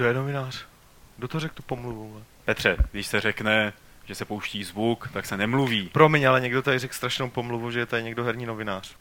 Kdo je novinář? Kdo to řekl tu pomluvu? vole? Petře, když se řekne, že se pouští zvuk, tak se nemluví. Promiň, ale někdo tady řekl strašnou pomluvu, že je tady někdo herní novinář.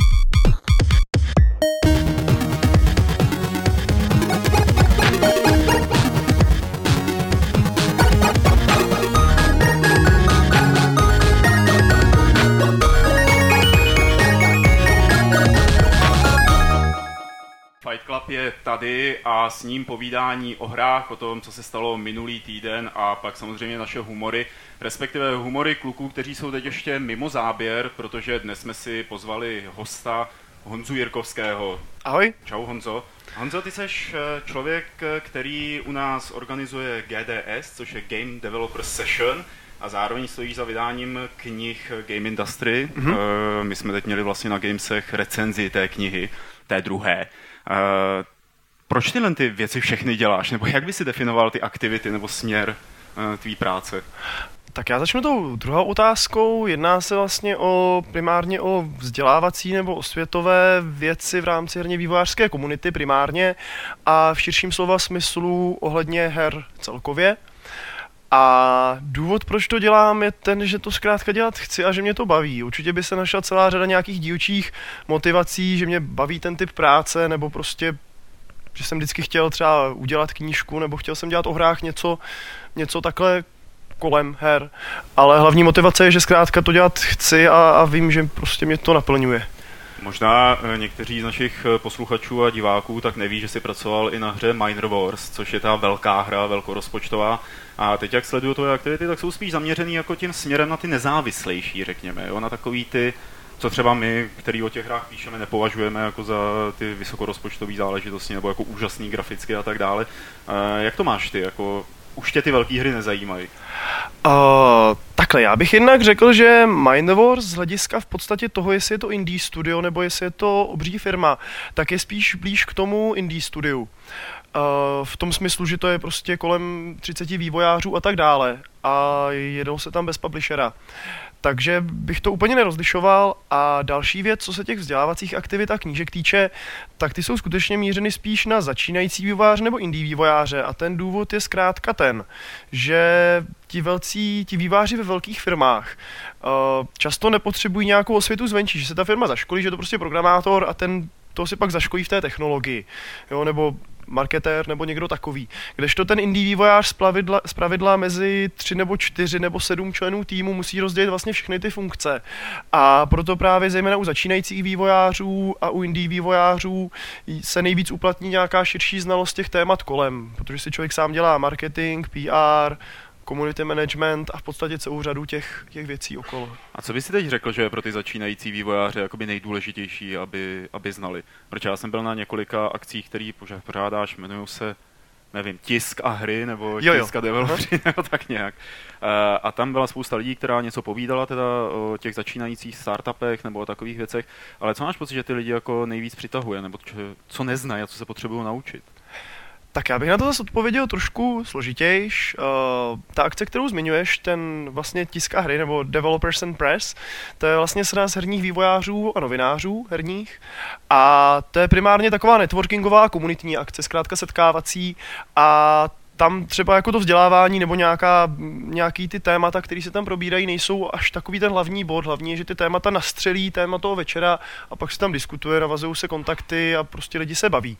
Je tady a s ním povídání o hrách, o tom, co se stalo minulý týden a pak samozřejmě naše humory, respektive humory kluků, kteří jsou teď ještě mimo záběr, protože dnes jsme si pozvali hosta Honzu Jirkovského. Ahoj. Čau Honzo. Honzo, ty jsi člověk, který u nás organizuje GDS, což je Game Developer Session, a zároveň stojí za vydáním knih Game Industry. Mm-hmm. My jsme teď měli vlastně na Gamesech recenzi té knihy, té druhé. Uh, proč tyhle ty věci všechny děláš? Nebo jak by si definoval ty aktivity nebo směr uh, tvý práce? Tak já začnu tou druhou otázkou. Jedná se vlastně o primárně o vzdělávací nebo osvětové věci v rámci herně vývojářské komunity primárně a v širším slova smyslu ohledně her celkově. A důvod, proč to dělám, je ten, že to zkrátka dělat chci a že mě to baví. Určitě by se našla celá řada nějakých dílčích motivací, že mě baví ten typ práce, nebo prostě, že jsem vždycky chtěl třeba udělat knížku, nebo chtěl jsem dělat o hrách něco, něco takhle kolem her. Ale hlavní motivace je, že zkrátka to dělat chci a, a vím, že prostě mě to naplňuje. Možná eh, někteří z našich eh, posluchačů a diváků tak neví, že si pracoval i na hře Miner Wars, což je ta velká hra, velkorozpočtová. A teď, jak sleduju tvoje aktivity, tak jsou spíš zaměřený jako tím směrem na ty nezávislejší, řekněme, jo? na takový ty, co třeba my, který o těch hrách píšeme, nepovažujeme jako za ty vysokorozpočtové záležitosti nebo jako úžasný graficky a tak dále. E, jak to máš ty? Jako, už tě ty velké hry nezajímají? Uh, takhle, já bych jednak řekl, že Mind Wars z hlediska v podstatě toho, jestli je to indie studio nebo jestli je to obří firma, tak je spíš blíž k tomu indie studiu. Uh, v tom smyslu, že to je prostě kolem 30 vývojářů a tak dále a jedou se tam bez publishera. Takže bych to úplně nerozlišoval. A další věc, co se těch vzdělávacích aktivit a knížek týče, tak ty jsou skutečně mířeny spíš na začínající vývojáře nebo indie vývojáře. A ten důvod je zkrátka ten, že ti velcí, ti výváři ve velkých firmách uh, často nepotřebují nějakou osvětu zvenčí, že se ta firma zaškolí, že je to prostě programátor a ten to si pak zaškolí v té technologii, jo, nebo marketér nebo někdo takový. Kdežto ten indie vývojář z pravidla, z pravidla mezi tři nebo čtyři nebo sedm členů týmu musí rozdělit vlastně všechny ty funkce. A proto právě zejména u začínajících vývojářů a u indie vývojářů se nejvíc uplatní nějaká širší znalost těch témat kolem, protože si člověk sám dělá marketing, PR, community management a v podstatě celou řadu těch, těch věcí okolo. A co by si teď řekl, že je pro ty začínající vývojáře jakoby nejdůležitější, aby, aby znali? Protože já jsem byl na několika akcích, které pořádáš, jmenují se nevím, tisk a hry, nebo jo, tisk a developři, nebo tak nějak. Eh, a tam byla spousta lidí, která něco povídala teda o těch začínajících startupech nebo o takových věcech, ale co máš pocit, že ty lidi jako nejvíc přitahuje, nebo co neznají a co se potřebují naučit? Tak já bych na to zase odpověděl trošku složitějš. Uh, ta akce, kterou zmiňuješ, ten vlastně tisk a hry, nebo Developers and Press, to je vlastně sraz herních vývojářů a novinářů herních. A to je primárně taková networkingová komunitní akce, zkrátka setkávací a tam třeba jako to vzdělávání nebo nějaká, nějaký ty témata, které se tam probírají, nejsou až takový ten hlavní bod. Hlavní je, že ty témata nastřelí téma toho večera a pak se tam diskutuje, navazují se kontakty a prostě lidi se baví.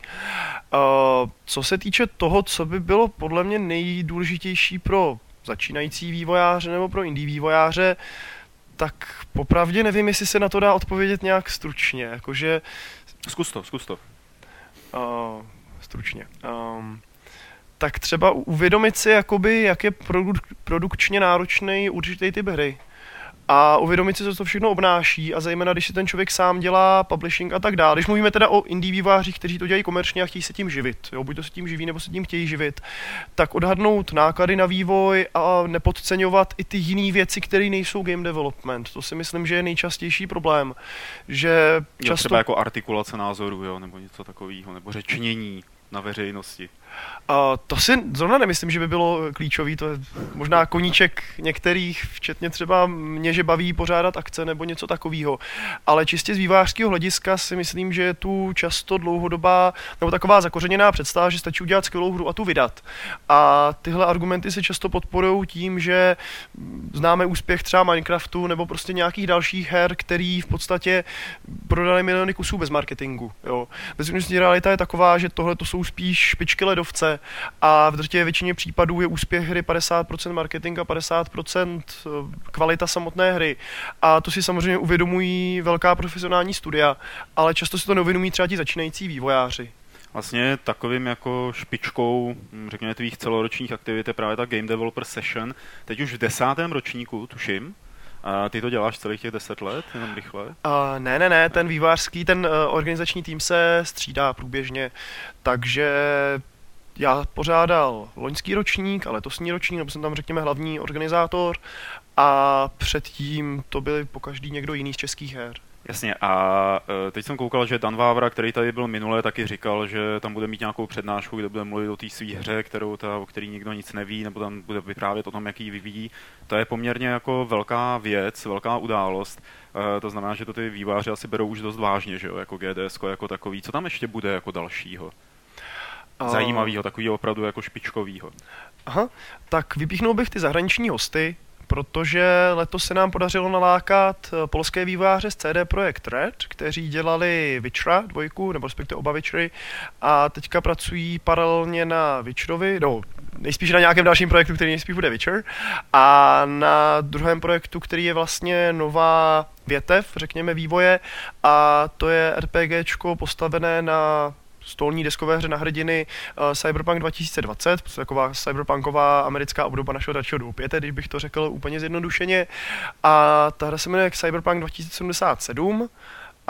Uh, co se týče toho, co by bylo podle mě nejdůležitější pro začínající vývojáře nebo pro indie vývojáře, tak popravdě nevím, jestli se na to dá odpovědět nějak stručně. Jakože... Zkus to, zkus to. Uh, stručně. Um, tak třeba uvědomit si, jakoby, jak je produk- produkčně náročný určitý typ hry. A uvědomit si, co to všechno obnáší a zejména, když si ten člověk sám dělá publishing a tak dále. Když mluvíme teda o indie vývářích, kteří to dělají komerčně a chtějí se tím živit, jo, buď to se tím živí, nebo se tím chtějí živit, tak odhadnout náklady na vývoj a nepodceňovat i ty jiné věci, které nejsou game development. To si myslím, že je nejčastější problém. Že často... Jo, třeba jako artikulace názoru, jo, nebo něco takového, nebo řečnění na veřejnosti. Uh, to si zrovna nemyslím, že by bylo klíčový, to je možná koníček některých, včetně třeba mě, že baví pořádat akce nebo něco takového. Ale čistě z vývářského hlediska si myslím, že je tu často dlouhodobá nebo taková zakořeněná představa, že stačí udělat skvělou hru a tu vydat. A tyhle argumenty se často podporují tím, že známe úspěch třeba Minecraftu nebo prostě nějakých dalších her, který v podstatě prodali miliony kusů bez marketingu. Jo. Realita je taková, že tohle to jsou spíš špičky ledovce a v drtivé většině případů je úspěch hry 50% marketing a 50% eh, kvalita samotné hry. A to si samozřejmě uvědomují velká profesionální studia, ale často si to neuvědomují třeba ti začínající vývojáři. Vlastně takovým jako špičkou, hm, řekněme, tvých celoročních aktivit je právě ta Game Developer Session. Teď už v desátém ročníku, tuším, a ty to děláš celých těch deset let, jenom rychle? Uh, ne, ne, ne, ten vývářský, ten uh, organizační tým se střídá průběžně, takže já pořádal loňský ročník a letosní ročník, nebo jsem tam řekněme hlavní organizátor a předtím to byly po každý někdo jiný z českých her. Jasně, a e, teď jsem koukal, že Dan Vávra, který tady byl minule, taky říkal, že tam bude mít nějakou přednášku, kde bude mluvit o té své hře, kterou ta, o který nikdo nic neví, nebo tam bude vyprávět o tom, jak ji vyvíjí. To je poměrně jako velká věc, velká událost. E, to znamená, že to ty výváři asi berou už dost vážně, že jo, jako GDS, jako takový. Co tam ještě bude jako dalšího? Zajímavého, takového opravdu jako špičkového. Aha, tak vypíchnul bych ty zahraniční hosty, protože letos se nám podařilo nalákat eh, polské vývojáře z CD Projekt Red, kteří dělali Witchera dvojku, nebo respektive oba Witchery, a teďka pracují paralelně na Witcherovi, no, nejspíš na nějakém dalším projektu, který nejspíš bude Witcher, a na druhém projektu, který je vlastně nová větev, řekněme, vývoje, a to je RPGčko postavené na stolní deskové hře na hrdiny uh, Cyberpunk 2020, taková cyberpunková americká obdoba našeho dalšího doupěte, když bych to řekl úplně zjednodušeně. A ta hra se jmenuje Cyberpunk 2077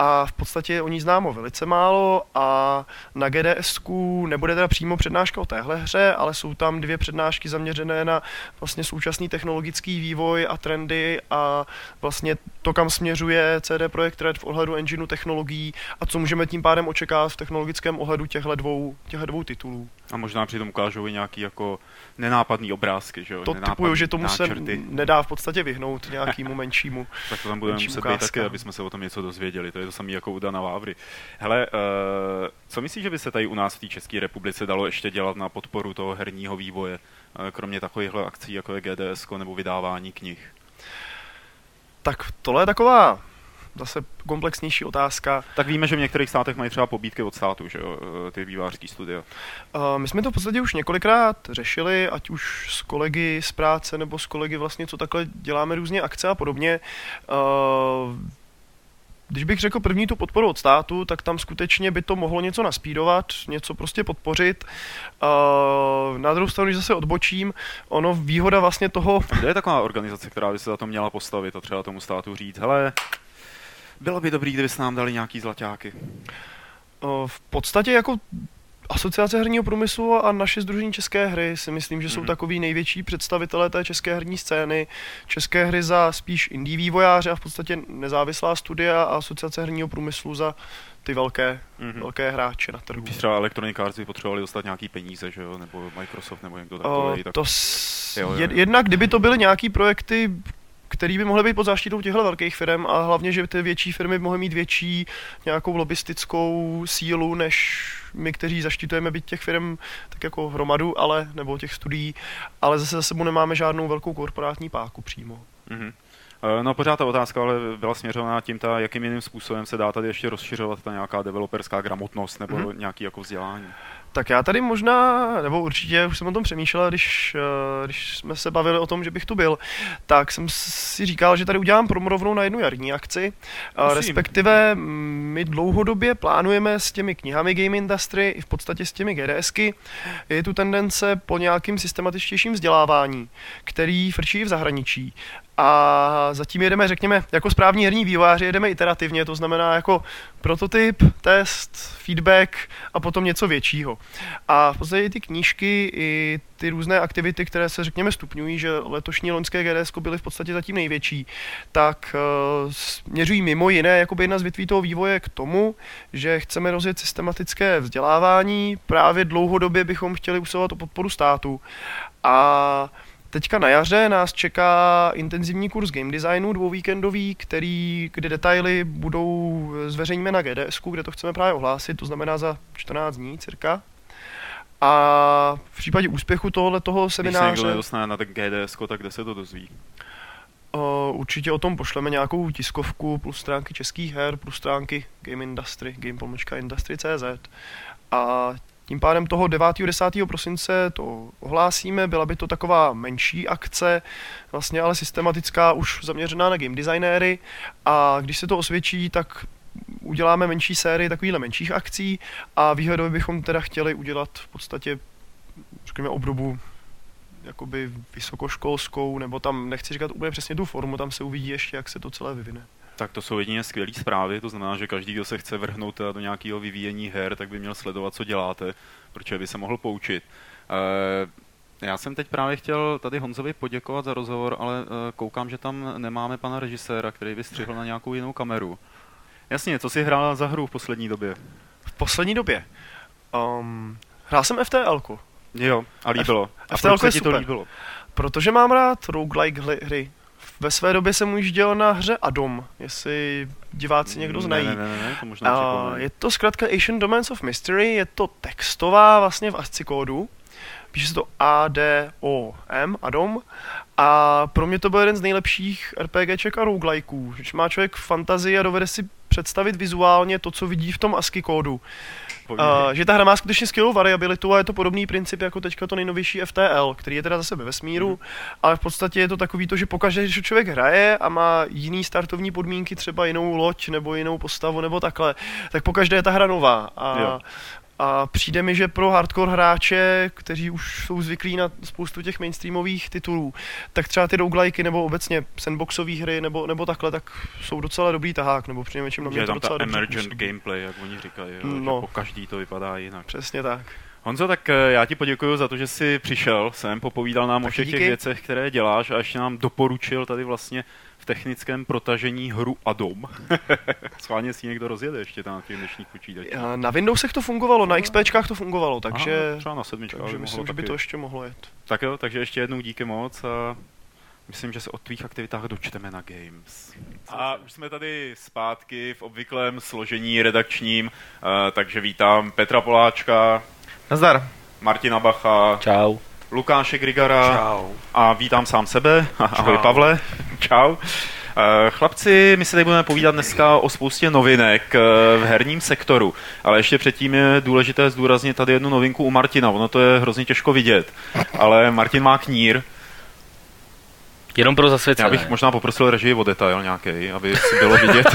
a v podstatě o ní známo velice málo a na GDS nebude teda přímo přednáška o téhle hře, ale jsou tam dvě přednášky zaměřené na vlastně současný technologický vývoj a trendy a vlastně to, kam směřuje CD Projekt Red v ohledu engineu technologií a co můžeme tím pádem očekávat v technologickém ohledu těchto dvou, těchto dvou titulů. A možná přitom ukážou i nějaký jako nenápadný obrázky, že jo? To typuju, že tomu náčrty. se nedá v podstatě vyhnout nějakému menšímu Tak to tam budeme muset být taky, aby jsme se o tom něco dozvěděli. To je to samé jako u Dana Vávry. Hele, uh, co myslíš, že by se tady u nás v té České republice dalo ještě dělat na podporu toho herního vývoje, uh, kromě takovýchhle akcí, jako je GDS nebo vydávání knih? Tak tohle je taková zase komplexnější otázka. Tak víme, že v některých státech mají třeba pobídky od státu, že jo, eh, ty vývářské studia. Uh, my jsme to v podstatě už několikrát řešili, ať už s kolegy z práce nebo s kolegy vlastně, co takhle děláme různě akce a podobně. Uh, když bych řekl první tu podporu od státu, tak tam skutečně by to mohlo něco naspídovat, něco prostě podpořit. Uh, na druhou stranu, když zase odbočím, ono výhoda vlastně toho... Kde je taková organizace, která by se za to měla postavit a třeba tomu státu říct, hele, bylo by dobrý, kdyby s nám dali nějaký zlaťáky. V podstatě jako Asociace herního průmyslu a naše Združení České hry si myslím, že jsou mm-hmm. takový největší představitelé té české herní scény. České hry za spíš indie vývojáře a v podstatě nezávislá studia a Asociace herního průmyslu za ty velké, mm-hmm. velké hráče na trhu. Třeba Electronic Arts by potřebovali dostat nějaký peníze, že jo? nebo Microsoft, nebo někdo takový. tak... To s... jo, jo. Jednak, kdyby to byly nějaký projekty, který by mohly být pod záštitou těchto velkých firm a hlavně, že ty větší firmy by mohly mít větší nějakou lobistickou sílu, než my, kteří zaštitujeme být těch firm tak jako hromadu, ale, nebo těch studií, ale zase za sebou nemáme žádnou velkou korporátní páku přímo. Mm-hmm. No pořád ta otázka ale byla směřovaná tím, ta, jakým jiným způsobem se dá tady ještě rozšiřovat ta nějaká developerská gramotnost nebo mm-hmm. nějaký jako vzdělání. Tak já tady možná, nebo určitě už jsem o tom přemýšlel, když, eh, když jsme se bavili o tom, že bych tu byl, tak jsem si říkal, že tady udělám promo na jednu jarní akci. Musím. Respektive my dlouhodobě plánujeme s těmi knihami Game Industry i v podstatě s těmi GDSky. Je tu tendence po nějakým systematičtějším vzdělávání, který frčí v zahraničí. A zatím jedeme, řekněme, jako správní herní vývojáři, jedeme iterativně, to znamená jako prototyp, test, feedback a potom něco většího. A v podstatě ty knížky i ty různé aktivity, které se, řekněme, stupňují, že letošní loňské GDS byly v podstatě zatím největší, tak uh, směřují mimo jiné, jakoby jedna z větví toho vývoje k tomu, že chceme rozjet systematické vzdělávání, právě dlouhodobě bychom chtěli usilovat o podporu státu. A Teďka na jaře nás čeká intenzivní kurz game designu dvouvíkendový, který, kde detaily budou zveřejněny na GDS, kde to chceme právě ohlásit, to znamená za 14 dní cirka. A v případě úspěchu tohohle toho semináře... Když se někdo nedostane na GDS, tak kde se to dozví? Uh, určitě o tom pošleme nějakou tiskovku plus stránky českých her, plus stránky Game Industry, game.industry.cz a tím pádem toho 9. 10. prosince to ohlásíme, byla by to taková menší akce, vlastně ale systematická, už zaměřená na game designéry a když se to osvědčí, tak uděláme menší sérii takovýchhle menších akcí a výhledově bychom teda chtěli udělat v podstatě, řekněme, obdobu jakoby vysokoškolskou, nebo tam nechci říkat úplně přesně tu formu, tam se uvidí ještě, jak se to celé vyvine. Tak to jsou jedině skvělé zprávy, to znamená, že každý, kdo se chce vrhnout do nějakého vyvíjení her, tak by měl sledovat, co děláte, protože by se mohl poučit. Eh, já jsem teď právě chtěl tady Honzovi poděkovat za rozhovor, ale eh, koukám, že tam nemáme pana režiséra, který by střihl na nějakou jinou kameru. Jasně, co jsi hrál za hru v poslední době? V poslední době? Um, hrál jsem FTL. Jo, a líbilo. F- a FTL se ti to líbilo? Protože mám rád roguelike hry. Ve své době jsem už dělal na hře Adom, jestli diváci někdo znají. Ne, ne, ne, ne to možná uh, Je to zkrátka Asian Domains of Mystery, je to textová vlastně v ASCII kódu. Píše se to A-D-O-M, Adom. A pro mě to byl jeden z nejlepších RPGček a roguelikeů. Když má člověk fantazii a dovede si představit vizuálně to, co vidí v tom ASCII kódu. Uh, že ta hra má skutečně skvělou variabilitu a je to podobný princip jako teďka to nejnovější FTL, který je teda zase ve vesmíru, mm. ale v podstatě je to takový to, že pokaždé, když člověk hraje a má jiný startovní podmínky, třeba jinou loď nebo jinou postavu nebo takhle, tak pokaždé je ta hra nová. A, jo. A přijde mi, že pro hardcore hráče, kteří už jsou zvyklí na spoustu těch mainstreamových titulů, tak třeba ty roguelike nebo obecně sandboxové hry nebo, nebo takhle, tak jsou docela dobrý tahák, nebo přinejmenším na mě to docela ta emergent dobře gameplay, jak oni říkají, jo, no. že po každý to vypadá jinak. Přesně tak. Honzo, tak eh, já ti poděkuji za to, že jsi přišel sem, popovídal nám tak o všech díky. těch věcech, které děláš a ještě nám doporučil tady vlastně v technickém protažení hru Adom. Schválně si někdo rozjede ještě tam na těch dnešních počítačích. Na Windowsech to fungovalo, na XPčkách to fungovalo, takže, Aha, třeba na sedmičkách takže myslím, že by to ještě mohlo jet. Tak jo, takže ještě jednou díky moc a myslím, že se o tvých aktivitách dočteme na Games. A už jsme tady zpátky v obvyklém složení redakčním, uh, takže vítám Petra Poláčka. Nazdar. Martina Bacha. Čau. Lukáše Grigara. Čau. A vítám sám sebe. Ahoj Pavle. Čau. Eh, chlapci, my se tady budeme povídat dneska o spoustě novinek eh, v herním sektoru, ale ještě předtím je důležité zdůraznit tady jednu novinku u Martina. Ono to je hrozně těžko vidět, ale Martin má knír, Jenom pro zasvěcené. Já bych možná poprosil režii o detail nějaký, aby si bylo vidět.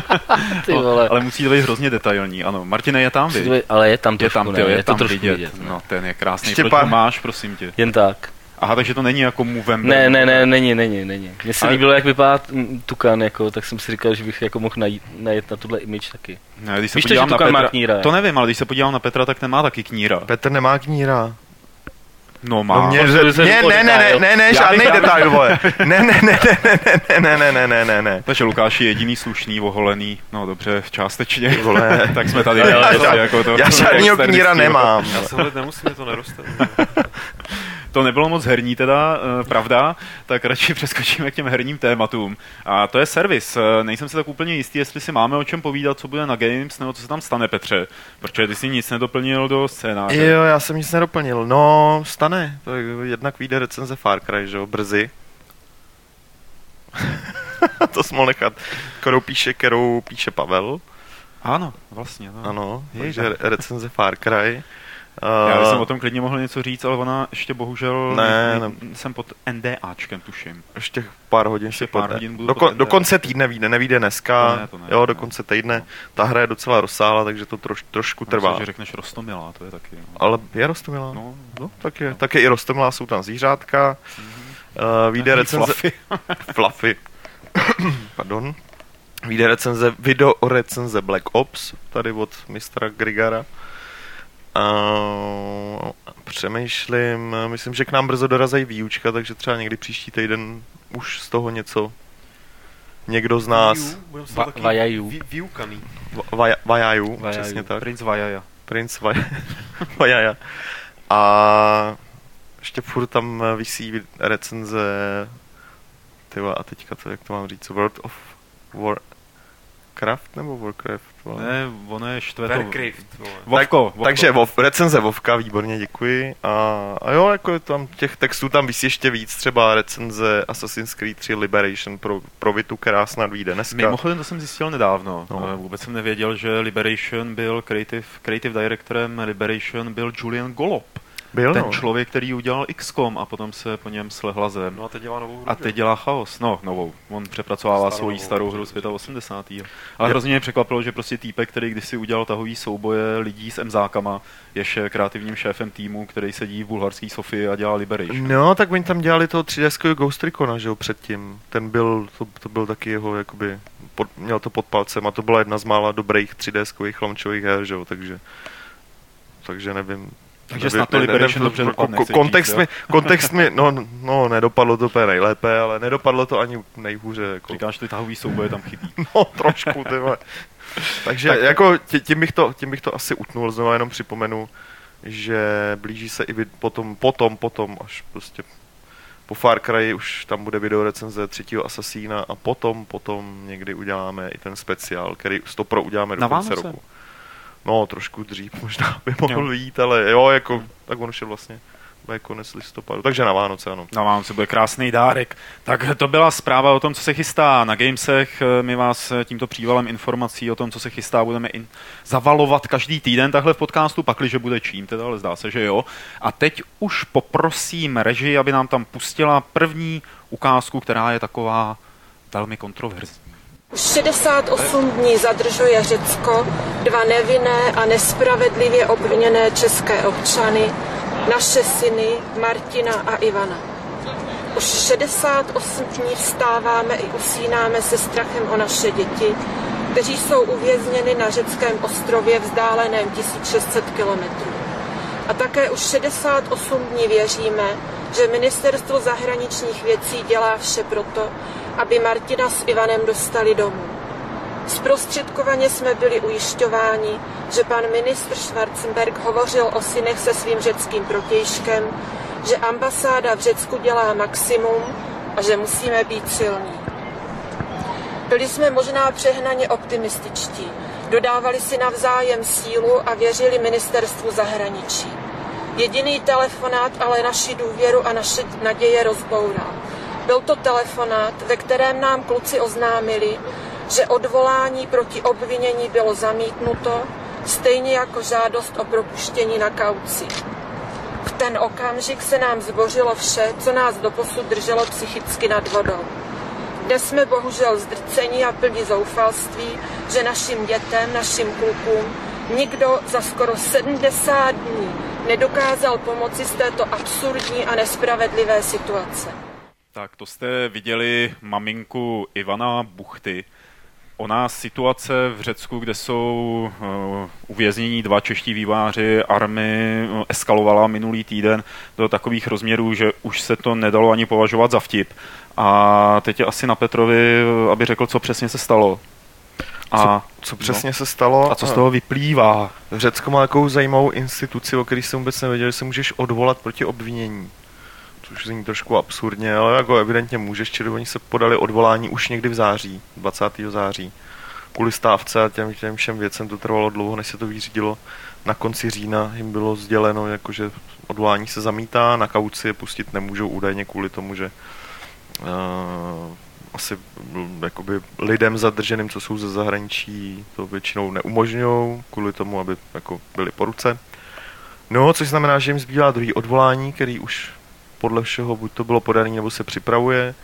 ty vole. ale musí to být hrozně detailní, ano. Martine, je tam, vy? Ale je tam trošku, je tam, tyjo, je, je tam to vidět. vidět no, ten je krásný. Proč pár... máš, prosím tě? Jen tak. Aha, takže to není jako movem. Ne, ne, ne, není, není, není. Mně se ale... líbilo, jak vypadá tukan, jako, tak jsem si říkal, že bych jako mohl najít, najít na tuhle image taky. Ne, když se Víš podívám to, že na Petra, má kníra, to nevím, ale když se podívám na Petra, tak nemá taky kníra. Petr nemá kníra. No má. No mě, ne, ne, ne, ne, ne, ne, žádný detail, vole. Ne, ne, ne, ne, ne, ne, ne, ne, ne, ne. Takže Lukáš je jediný slušný, oholený, no dobře, částečně, vole. tak jsme tady. Já, já, jako to, já žádnýho kníra nemám. Já se hled nemusím, to neroste to nebylo moc herní teda, uh, pravda, tak radši přeskočíme k těm herním tématům. A to je servis. Uh, nejsem si tak úplně jistý, jestli si máme o čem povídat, co bude na Games, nebo co se tam stane, Petře, protože ty jsi nic nedoplnil do scénáře. Jo, já jsem nic nedoplnil. No, stane. To je, jednak vyjde recenze Far Cry, že jo, brzy. to jsme nechat, kterou píše, kterou píše Pavel. Ano, vlastně. No. Ano, takže recenze Far Cry. Já bych jsem o tom klidně mohl něco říct, ale ona ještě bohužel ne, ne, jsem pod NDAčkem, tuším. Ještě pár hodin ještě pár pod, hodin budu do, pod do konce týdne vyjde, nevíde dneska, to ne, to ne, jo, do konce týdne. No. Ta hra je docela rozsáhla, takže to troš, trošku trvá. Myslím, že řekneš Rostomilá, to je taky. No. Ale je Rostomilá? No, no tak je, tak je i Rostomilá, jsou tam zvířátka. Mm-hmm. Uh, vyjde recenze... Fluffy. Fluffy. Pardon. Vyjde recenze, video recenze Black Ops, tady od mistra Grigara. Uh, přemýšlím, myslím, že k nám brzo dorazají výučka, takže třeba někdy příští týden už z toho něco někdo z nás. Vajaju. Výukaný. Vajaju, přesně tak. Prince Vajaja. Prince Vajaja. A ještě furt tam vysí recenze tyva, a teďka to, jak to mám říct, World of Warcraft nebo Warcraft? Vole. Ne, ono je štve to... Vovko, tak, Vovko. Takže Vov, recenze Vovka, výborně, děkuji. A, a jo, jako tam těch textů tam vysí ještě víc, třeba recenze Assassin's Creed 3 Liberation pro, pro Vitu, která snad vyjde dneska. Mimochodem, to jsem zjistil nedávno. No. Vůbec jsem nevěděl, že Liberation byl creative, creative directorem Liberation byl Julian Golob. Byl, ten no. člověk, který udělal XCOM a potom se po něm slehla zem. No a teď dělá novou hru. A teď dělá chaos. No, novou. On přepracovává svoji starou hru z 85. Ale je. hrozně mě překvapilo, že prostě týpek, který kdysi udělal tahový souboje lidí s emzákama, je kreativním šéfem týmu, který sedí v bulharský Sofii a dělá Liberation. No, tak oni tam dělali toho 3D Ghost Recona, že jo, předtím. Ten byl, to, to byl taky jeho, jakoby, pod, měl to pod palcem a to byla jedna z mála dobrých 3D launchových her, že jo, takže takže nevím, takže snad to Liberation dobře dopadne. Kontext mi, kontext mi, no, no, nedopadlo to úplně nejlépe, ale nedopadlo to ani nejhůře. Jako. Říkáš, ty tahový souboje tam chybí. no, trošku, ty Takže tak. jako tím bych, to, tím bych to asi utnul, znovu jenom připomenu, že blíží se i potom, potom, potom, až prostě po Far Cry už tam bude video recenze třetího Asasína a potom, potom někdy uděláme i ten speciál, který to pro uděláme do konce roku. No, trošku dřív možná by mohl jo. jít, ale jo, jako, tak on už je vlastně bude konec listopadu. Takže na Vánoce, ano. Na Vánoce bude krásný dárek. Tak to byla zpráva o tom, co se chystá na Gamesech. My vás tímto přívalem informací o tom, co se chystá, budeme in- zavalovat každý týden takhle v podcastu, pakliže bude čím, teda, ale zdá se, že jo. A teď už poprosím režii, aby nám tam pustila první ukázku, která je taková velmi kontroverzní. 68 dní zadržuje Řecko dva nevinné a nespravedlivě obviněné české občany, naše syny Martina a Ivana. Už 68 dní vstáváme i usínáme se strachem o naše děti, kteří jsou uvězněni na řeckém ostrově vzdáleném 1600 kilometrů. A také už 68 dní věříme, že ministerstvo zahraničních věcí dělá vše proto, aby Martina s Ivanem dostali domů. Zprostředkovaně jsme byli ujišťováni, že pan ministr Schwarzenberg hovořil o synech se svým řeckým protějškem, že ambasáda v Řecku dělá maximum a že musíme být silní. Byli jsme možná přehnaně optimističtí, dodávali si navzájem sílu a věřili ministerstvu zahraničí. Jediný telefonát ale naši důvěru a naše naděje rozboural. Byl to telefonát, ve kterém nám kluci oznámili, že odvolání proti obvinění bylo zamítnuto, stejně jako žádost o propuštění na kauci. V ten okamžik se nám zbořilo vše, co nás doposud drželo psychicky nad vodou. Dnes jsme bohužel zdrcení a plní zoufalství, že našim dětem, našim klukům nikdo za skoro 70 dní nedokázal pomoci z této absurdní a nespravedlivé situace. Tak to jste viděli maminku Ivana Buchty. Ona situace v Řecku, kde jsou uh, uvěznění dva čeští výváři army, uh, eskalovala minulý týden do takových rozměrů, že už se to nedalo ani považovat za vtip. A teď je asi na Petrovi, aby řekl, co přesně se stalo. A co, co přesně no, se stalo? A co z toho vyplývá? Řecko má takovou zajímavou instituci, o které jsem vůbec nevěděl, že se můžeš odvolat proti obvinění což zní trošku absurdně, ale jako evidentně můžeš, čili oni se podali odvolání už někdy v září, 20. září. Kvůli stávce a těm, těm všem věcem to trvalo dlouho, než se to vyřídilo. Na konci října jim bylo sděleno, jako, že odvolání se zamítá, na kauci je pustit nemůžou údajně kvůli tomu, že uh, asi jakoby lidem zadrženým, co jsou ze zahraničí, to většinou neumožňují, kvůli tomu, aby jako byli po ruce. No, což znamená, že jim zbývá druhý odvolání, který už podle všeho buď to bylo podané, nebo se připravuje.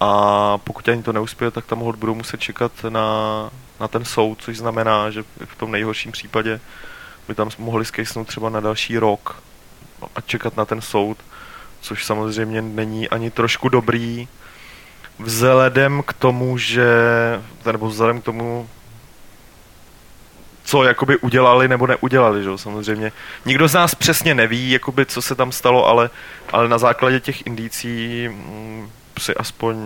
A pokud ani to neuspěje, tak tam budou muset čekat na, na ten soud, což znamená, že v tom nejhorším případě by tam mohli skejsnout třeba na další rok a čekat na ten soud, což samozřejmě není ani trošku dobrý, vzhledem k tomu, že, nebo vzhledem k tomu, co jakoby udělali nebo neudělali, že samozřejmě. Nikdo z nás přesně neví, jakoby, co se tam stalo, ale, ale na základě těch indicí mm, si aspoň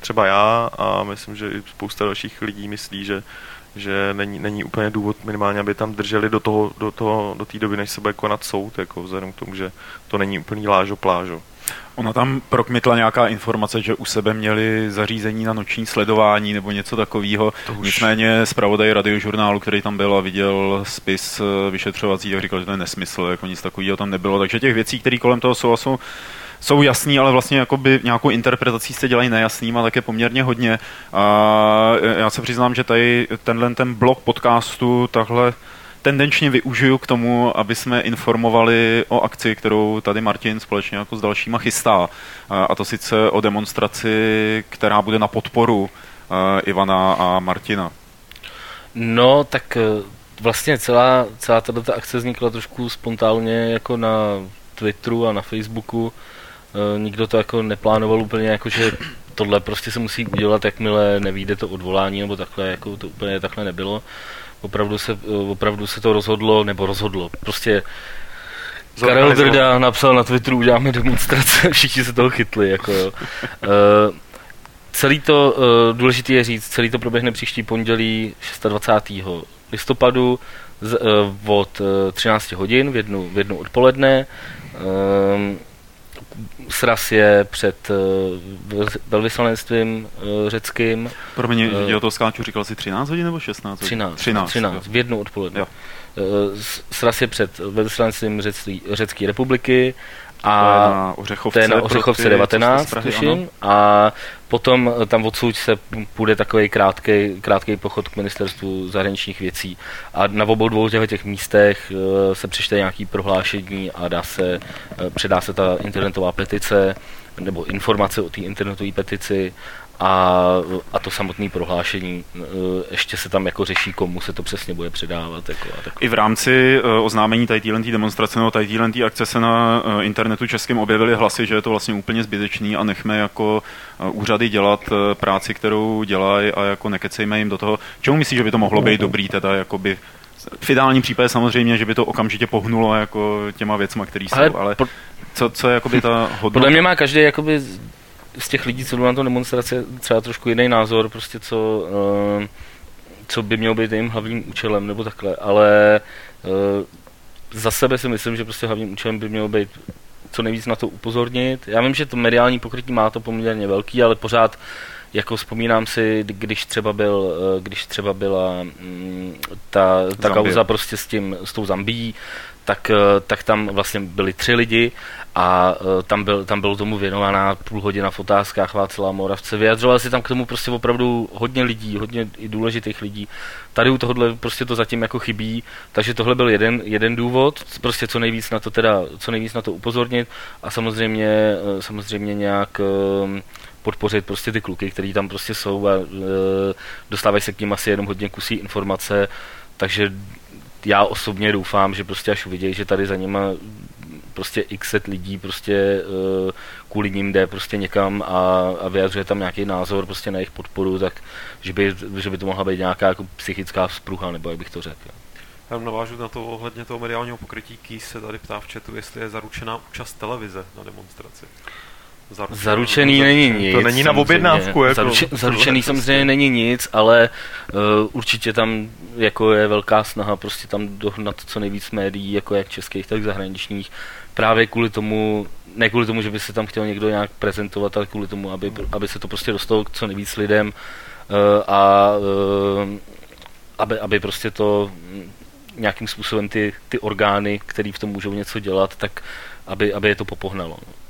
třeba já a myslím, že i spousta dalších lidí myslí, že, že není, není úplně důvod minimálně, aby tam drželi do toho, do toho, do té doby, než se bude konat soud, jako vzhledem k tomu, že to není úplný lážo plážo. Ona tam prokmitla nějaká informace, že u sebe měli zařízení na noční sledování nebo něco takového. Už... Nicméně zpravodaj radiožurnálu, který tam byl a viděl spis eh, vyšetřovací, tak říkal, že to je nesmysl, jako nic takového tam nebylo. Takže těch věcí, které kolem toho jsou, jsou jsou jasný, ale vlastně jakoby nějakou interpretací se dělají nejasným a také poměrně hodně. A já se přiznám, že tady tenhle ten blok podcastu takhle tendenčně využiju k tomu, aby jsme informovali o akci, kterou tady Martin společně jako s dalšíma chystá. A to sice o demonstraci, která bude na podporu Ivana a Martina. No, tak e, vlastně celá, celá tato akce vznikla trošku spontánně jako na Twitteru a na Facebooku. E, nikdo to jako neplánoval úplně jako, že tohle prostě se musí udělat, jakmile nevíde to odvolání, nebo takhle, jako to úplně takhle nebylo opravdu se, opravdu se to rozhodlo, nebo rozhodlo, prostě Karel Drda napsal na Twitteru, uděláme demonstrace, všichni se toho chytli, jako jo. Uh, celý to, uh, důležité je říct, celý to proběhne příští pondělí 26. listopadu z, uh, od uh, 13 hodin v jednu, v jednu odpoledne. Uh, sraz je před uh, velvyslanectvím uh, řeckým. Pro mě, já to skáču, říkal jsi 13 hodin nebo 16 hodin? 13. 13, 13 v jednu odpoledne. Jo. Sraz je před velvyslanectvím Řecké republiky a na Ořechovce, to je na Ořechovce 19, Prahy, tuším, a potom tam odsud se půjde takový krátký, krátký pochod k ministerstvu zahraničních věcí. A na obou dvou těch místech eh, se přečte nějaký prohlášení a dá se, eh, předá se ta internetová petice nebo informace o té internetové petici a, a to samotné prohlášení, e, ještě se tam jako řeší, komu se to přesně bude předávat. Jako a I v rámci uh, oznámení tady téhle demonstrace nebo tady téhle akce se na uh, internetu českém objevily hlasy, že je to vlastně úplně zbytečný a nechme jako úřady dělat práci, kterou dělají a jako nekecejme jim do toho. Čemu myslíš, že by to mohlo být dobrý teda jakoby v ideálním případě samozřejmě, že by to okamžitě pohnulo jako těma věcma, které jsou, ale, ale co, co je jakoby ta hodnota? Podle mě má každý jakoby z těch lidí, co jdou na to demonstrace, třeba trošku jiný názor, prostě co, uh, co by mělo být jejím hlavním účelem, nebo takhle, ale uh, za sebe si myslím, že prostě hlavním účelem by mělo být co nejvíc na to upozornit. Já vím, že to mediální pokrytí má to poměrně velký, ale pořád jako vzpomínám si, když třeba byl, eh, když třeba byla mm, ta, ta kauza prostě s tím, s tou Zambií, tak, tak tam vlastně byli tři lidi a uh, tam, byl, tam bylo tomu věnovaná půl hodina v otázkách Václava Moravce. Vyjadřoval si tam k tomu prostě opravdu hodně lidí, hodně i důležitých lidí. Tady u tohohle prostě to zatím jako chybí, takže tohle byl jeden, jeden důvod, prostě co nejvíc na to teda, co nejvíc na to upozornit a samozřejmě, uh, samozřejmě nějak podpořit prostě ty kluky, který tam prostě jsou a dostávají se k ním asi jenom hodně kusí informace, takže já osobně doufám, že prostě až uvidějí, že tady za nima prostě x set lidí prostě uh, kvůli ním jde prostě někam a, a vyjadřuje tam nějaký názor prostě na jejich podporu, tak že by, že by to mohla být nějaká jako psychická vzpruha, nebo jak bych to řekl. Já navážu na to ohledně toho mediálního pokrytí. Kýs se tady ptá v chatu, jestli je zaručená účast televize na demonstraci. Zaručený, zaručený není nic. To není na objednávku. Jako. Zaruče, zaručený samozřejmě není nic, ale uh, určitě tam jako je velká snaha prostě tam dohnat co nejvíc médií, jako jak českých, tak zahraničních, právě kvůli tomu, ne kvůli tomu, že by se tam chtěl někdo nějak prezentovat, ale kvůli tomu, aby, aby se to prostě dostalo k co nejvíc lidem uh, a uh, aby, aby prostě to nějakým způsobem ty, ty orgány, které v tom můžou něco dělat, tak aby, aby je to popohnalo. No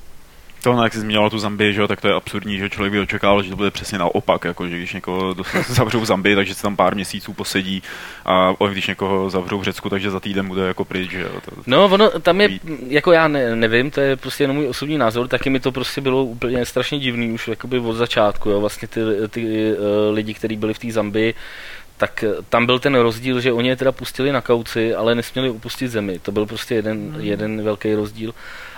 to, jak jsi zmínila tu Zambii, že jo, tak to je absurdní, že člověk by očekával, že to bude přesně naopak, jako, že když někoho zavřou v Zambii, takže se tam pár měsíců posedí a když někoho zavřou v Řecku, takže za týden bude jako pryč, že jo. To, no, ono tam je, jako já ne, nevím, to je prostě jenom můj osobní názor, taky mi to prostě bylo úplně strašně divný už jakoby od začátku, jo, vlastně ty, ty uh, lidi, kteří byli v té Zambii, tak eh, tam byl ten rozdíl, že oni je teda pustili na kauci, ale nesměli opustit zemi. To byl prostě jeden, Hmm. jeden velký rozdíl.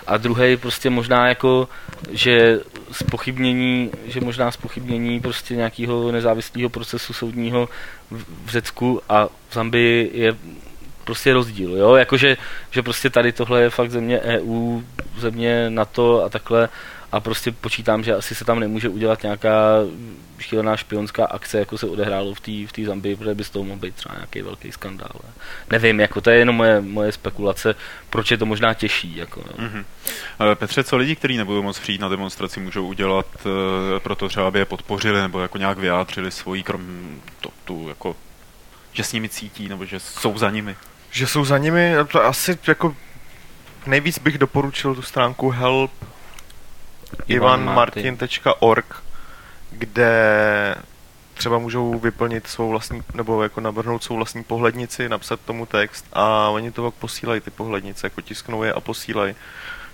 A druhý prostě možná jako, že spochybnění, že možná spochybnění prostě nějakého nezávislého procesu soudního v, Řecku a v Zambii je prostě rozdíl, jo, jakože, že prostě tady tohle je fakt země EU, země NATO a takhle a prostě počítám, že asi se tam nemůže udělat nějaká šílená špionská akce, jako se odehrálo v té v té Zambii, protože by z toho mohl být třeba nějaký velký skandál. Nevím, jako to je jenom moje, moje spekulace, proč je to možná těžší. Jako. Mhm. Eh, Petře, co lidi, kteří nebudou moc přijít na demonstraci, můžou udělat eh, pro to třeba, aby je podpořili nebo jako nějak vyjádřili svoji krom to, tu jako že s nimi cítí, nebo že jsou za nimi. Že jsou za nimi, to asi jako nejvíc bych doporučil tu stránku help ivanmartin.org, kde třeba můžou vyplnit svou vlastní, nebo jako navrhnout svou vlastní pohlednici, napsat tomu text a oni to pak posílají ty pohlednice, jako tisknou je a posílají.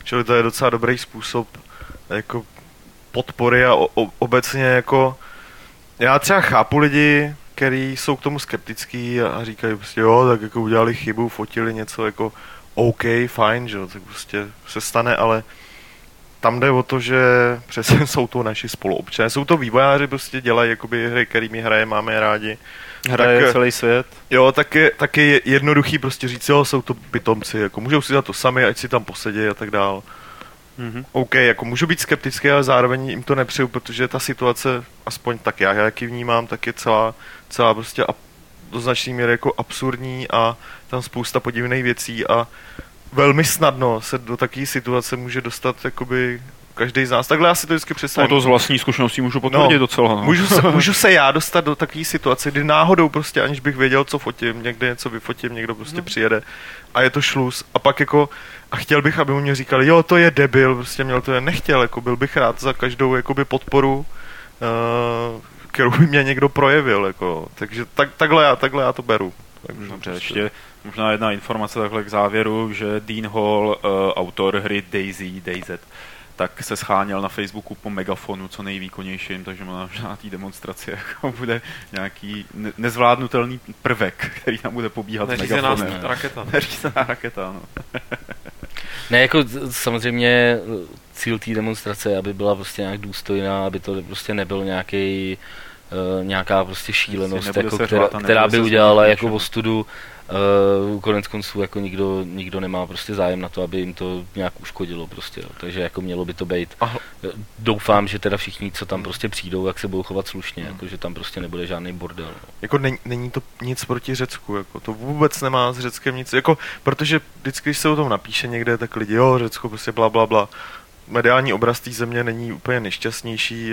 Čili to je docela dobrý způsob jako podpory a o, o, obecně jako já třeba chápu lidi, kteří jsou k tomu skeptický a, a říkají prostě jo, tak jako udělali chybu, fotili něco jako OK, fajn, že jo, tak prostě se stane, ale tam jde o to, že přesně jsou to naši spoluobčané, jsou to vývojáři, prostě dělají jakoby hry, kterými hraje, máme rádi. Hraje Tak- celý svět. Jo, tak je, tak je jednoduchý prostě říct, jo, jsou to pitomci, jako můžou si za to sami, ať si tam posedí a tak dál. Mhm. OK, jako můžu být skeptický, ale zároveň jim to nepřeju, protože ta situace, aspoň tak já, jak ji vnímám, tak je celá, celá prostě do značné míry jako absurdní a tam spousta podivných věcí a velmi snadno se do takové situace může dostat jakoby každý z nás. Takhle já si to vždycky No představím. to z vlastní zkušeností můžu potvrdit No, docela. No. Můžu se, můžu se já dostat do takové situace, kdy náhodou prostě, aniž bych věděl, co fotím, někde něco vyfotím, někdo prostě no. přijede a je to šluz. A pak jako, a chtěl bych, aby mu mě říkali, jo, to je debil, prostě měl to je, nechtěl, jako byl bych rád za každou jakoby podporu, uh, kterou by mě někdo projevil, jako. Takže tak, takhle, já, takhle já to beru. Takže Dobře, prostě- ještě možná jedna informace takhle k závěru, že Dean Hall, uh, autor hry Daisy, DayZ, tak se scháněl na Facebooku po megafonu co nejvýkonnějším, takže možná na té demonstraci jako bude nějaký ne- nezvládnutelný prvek, který tam bude pobíhat s Neřízená megafonem. raketa. Neřízená raketa, no. Ne, jako samozřejmě eh, cíl té demonstrace, aby byla prostě nějak důstojná, aby to prostě nebyl nějaký uh, nějaká prostě šílenost, jako, která, řvát která by udělala jako ostudu. Uh, konec konců jako nikdo, nikdo nemá prostě zájem na to, aby jim to nějak uškodilo prostě, jo. takže jako mělo by to být. A- Eh, Doufám, že teda všichni, co tam prostě přijdou, jak se budou chovat slušně, jako, že tam prostě nebude žádný bordel. no. jako není, není to nic proti Řecku, jako to vůbec nemá s Řeckem nic, jako, protože vždycky, když se o tom napíše někde, tak lidi, jo, Řecko prostě bla, bla, bla. Mediální obraz té země není úplně nejšťastnější,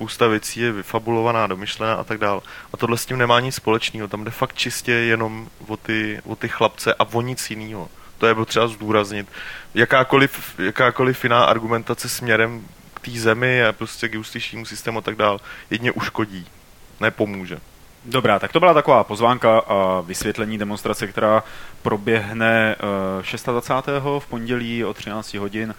spousta věcí je vyfabulovaná, domyšlená a tak dál. A tohle s tím nemá nic společného, tam jde fakt čistě jenom o ty, o ty chlapce a o nic jiného. To je potřeba zdůraznit. Jakákoliv, jakákoliv jiná argumentace směrem k té zemi a prostě k justičnímu systému a tak dál, jedně uškodí, nepomůže. Dobrá, tak to byla taková pozvánka a vysvětlení demonstrace, která proběhne eh, 26. v pondělí o 13 hodin.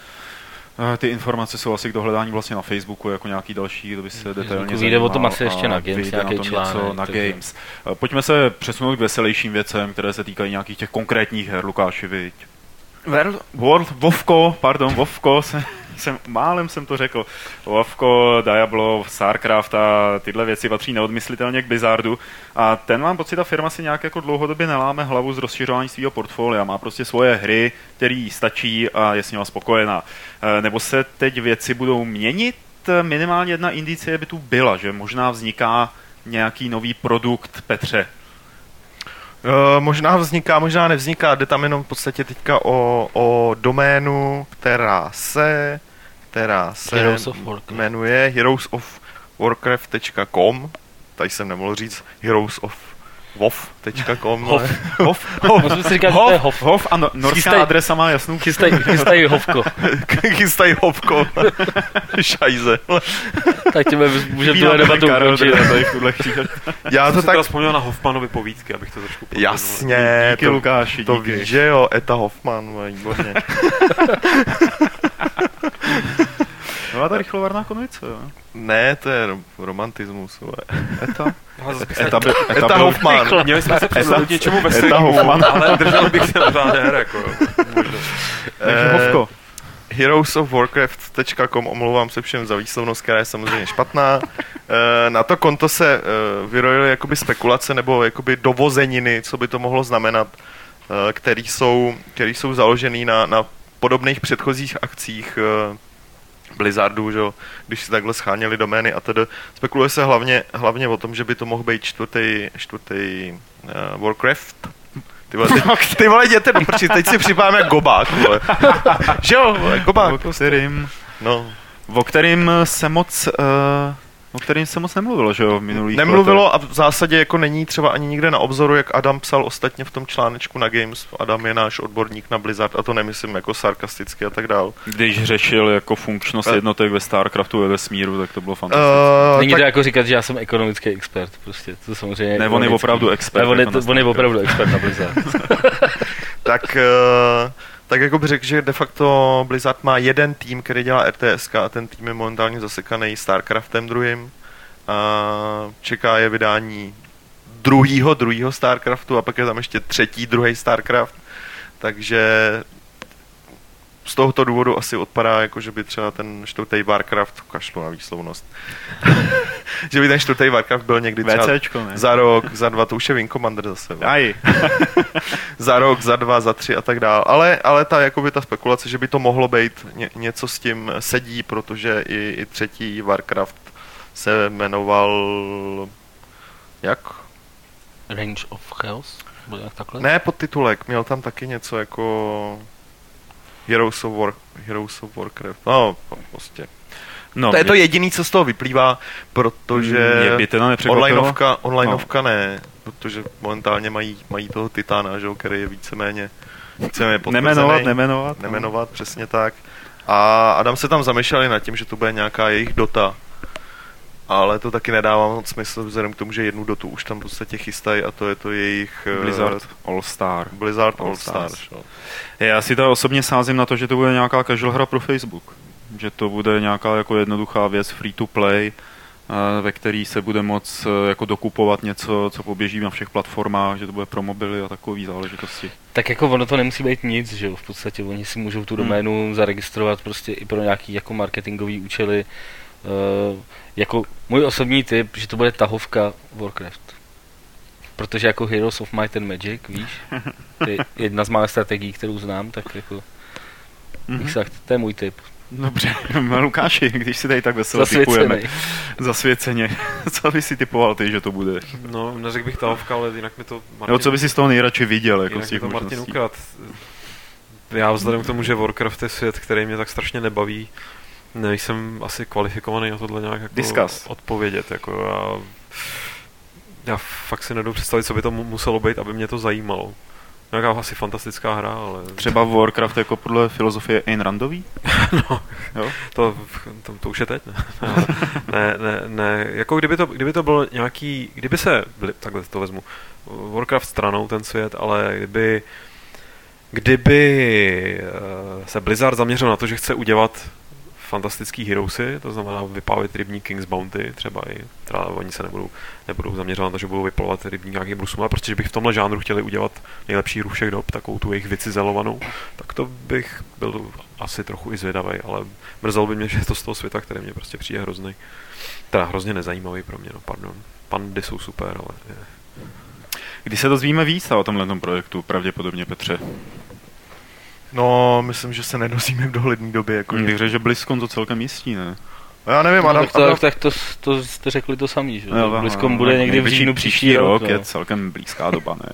Ty informace jsou asi k dohledání vlastně na Facebooku, jako nějaký další, kdo by se detailně vyjde o tom asi ještě na Games, nějaký na tom článek, něco na takže- Games. Eh, Pojďme se přesunout k veselějším věcem, které se týkají nějakých těch konkrétních her, Lukáši, viď? World, World, Vovko, pardon, Vovko, jsem, jsem, málem jsem to řekl. Vovko, Diablo, Starcraft a tyhle věci patří neodmyslitelně k Blizzardu. A ten mám pocit, ta firma si nějak jako dlouhodobě neláme hlavu z rozšiřování svého portfolia. Má prostě svoje hry, které jí stačí a je s nima spokojená. E, Nebo se teď věci budou měnit? Minimálně jedna indicie by tu byla, že možná vzniká nějaký nový produkt Petře. Uh, možná vzniká, možná nevzniká, jde tam jenom v podstatě teďka o, o doménu, která se, která se Heroes of Warcraft. jmenuje heroes of warcraft.com, tady jsem nemohl říct heroes of wov.com. Hof. Hof. Můžu si říkat, že to je Hof. Hof a no, norská Chystaj- adresa má jasnou Chystaj, chystaj Hovko. Chystají hovko. Šajze. Tak tím můžeme tuhle debatu ukončit. Já To to tak... teda vzpomněl na Hoffmanovy povídky, abych to trošku podpořil. Jasně, Díky, to, Lukáši, to díky. víš, že jo, Eta Hoffman, no, výborně. No No a ta rychlovarná konvice, jo. Ne, to je ro- romantismus. vole. Eta? Ale bych Eta, by, eta, Eta byl- Hoffman. Měli jsme se přesunout k něčemu Eta veselému, Hoffman. ale držel bych se pořád her, jako. Eh, Hovko. Heroes of Warcraft.com, omlouvám se všem za výslovnost, která je samozřejmě špatná. Eh, Na to konto se eh, vyrojily jakoby spekulace nebo jakoby dovozeniny, co by to mohlo znamenat, eh, který jsou, který jsou založený na, na podobných předchozích akcích eh, Blizzardu, že? jo, když si takhle scháněli domény a tedy. Spekuluje se hlavně, hlavně o tom, že by to mohl být čtvrtý, čtvrtý uh, Warcraft. Ty vole, teď, ty vole, jděte do prči, teď si připadám jak gobák, vole. že jo, gobák. O kterým, No, o kterým se moc, uh, o kterým se moc nemluvilo, že jo, v minulých Nemluvilo a v zásadě jako není třeba ani nikde na obzoru, jak Adam psal ostatně v tom článečku na Games. Adam je náš odborník na Blizzard a to nemyslím jako sarkasticky a tak dál. Když řešil jako funkčnost Eh. jednotek ve Starcraftu ve vesmíru, tak to bylo fantastické. Uh, Není to tak, jako říkat, že já jsem ekonomický expert, prostě, to samozřejmě ne, on je opravdu expert. Ne, on je, jako na on je opravdu expert na Blizzard. tak, uh, tak jako bych řekl, že de facto Blizzard má jeden tým, který dělá RTS a ten tým je momentálně zasekaný Starcraftem druhým. A čeká je vydání druhýho, druhýho Starcraftu a pak je tam ještě třetí, druhý Starcraft. Takže z tohoto důvodu asi odpadá, jako že by třeba ten čtvrtý Warcraft, kašlu na výslovnost, že by ten čtvrtý Warcraft byl někdy třeba VCčko, ne? za rok, za dva, to už je Wing Commander zase. Aj, za rok, za dva, za tři a tak dál. Ale, ale ta, jakoby ta spekulace, že by to mohlo být ně, něco s tím sedí, protože i, i třetí Warcraft se jmenoval jak? Range of Chaos? Takhle? Ne, podtitulek, měl tam taky něco jako Heroes of, War, Heroes of Warcraft. No, prostě. no, to je to jediný, co z toho vyplývá, protože mě by teda nepřekvapilo. onlineovka, onlineovka ne, protože momentálně mají, mají toho Titána, že, který je víceméně, víceméně potvrzený. Nemenovat, nemenovat. no. nemenovat, přesně tak. A Adam se tam zamýšleli nad tím, že to bude nějaká jejich dota. Ale to taky nedává moc smysl, vzhledem k tomu, že jednu dotu už tam v podstatě chystají a to je to jejich eh, Blizzard All Star. Blizzard All All. Stars. jo. Já si to osobně sázím na to, že to bude nějaká casual hra pro Facebook. Že to bude nějaká jako jednoduchá věc free to play, eh, ve který se bude moc eh, jako dokupovat něco, co poběží na všech platformách, že to bude pro mobily a takové záležitosti. Tak jako ono to nemusí být nic, že jo, v podstatě oni si můžou tu Hmm. doménu zaregistrovat prostě i pro nějaký jako marketingový účely. Uh, jako můj osobní tip, že to bude tahovka Warcraft. Protože jako Heroes of Might and Magic, víš, to je jedna z mále strategií, kterou znám, tak jako, Mhm. bych sagt, to je můj tip. Dobře, Lukáši, když si tady tak veselé typujeme, zasvěceně, co by si typoval ty, že to bude? No, neřekl bych tahovka, ale jinak mi to Martin, Nebo co by si z toho nejradši viděl, jako jinak z těch to Martin možností? ukrát. Já vzhledem k tomu, že Warcraft je svět, který mě tak strašně nebaví, nejsem asi kvalifikovaný na tohle nějak jako Discuss. odpovědět. Jako já, já fakt si nedovedu představit, co by to mu- muselo být, aby mě to zajímalo. Nějaká asi fantastická hra, ale Třeba Warcraft jako podle filozofie Ayn Randový? no, Jo? to, to, to už je teď, ne? Ne, ne, ne, jako kdyby to, kdyby to byl nějaký, kdyby se, byli- takhle to vezmu, Warcraft stranou ten svět, ale kdyby, kdyby eh, se Blizzard zaměřil na to, že chce udělat fantastický heroesy, to znamená vypálit rybní King's Bounty, třeba i, teda oni se nebudou, nebudou zaměřovat na to, že budou vypalovat rybní nějaký brusum, ale prostě, že bych v tomhle žánru chtěli udělat nejlepší hru všech dob, takovou tu jejich vycizelovanou, tak to bych byl asi trochu i zvědavý, ale mrzelo by mě, že je to z toho světa, který mě prostě přijde hrozný. Teda hrozně nezajímavý pro mě, no pardon. Pandy jsou super, ale je. Kdy se dozvíme víc o tomhle projektu, pravděpodobně Petře? No, myslím, že se nedozvíme v dohledné době. Jako, Bych řekl, že BlizzCon to celkem jistí, ne? Já nevím, No, Adam, tak, to, Adam, tak to, to jste řekli to samý, že? No, bude no, někdy v říjnu příští rok. je no. celkem blízká doba, ne?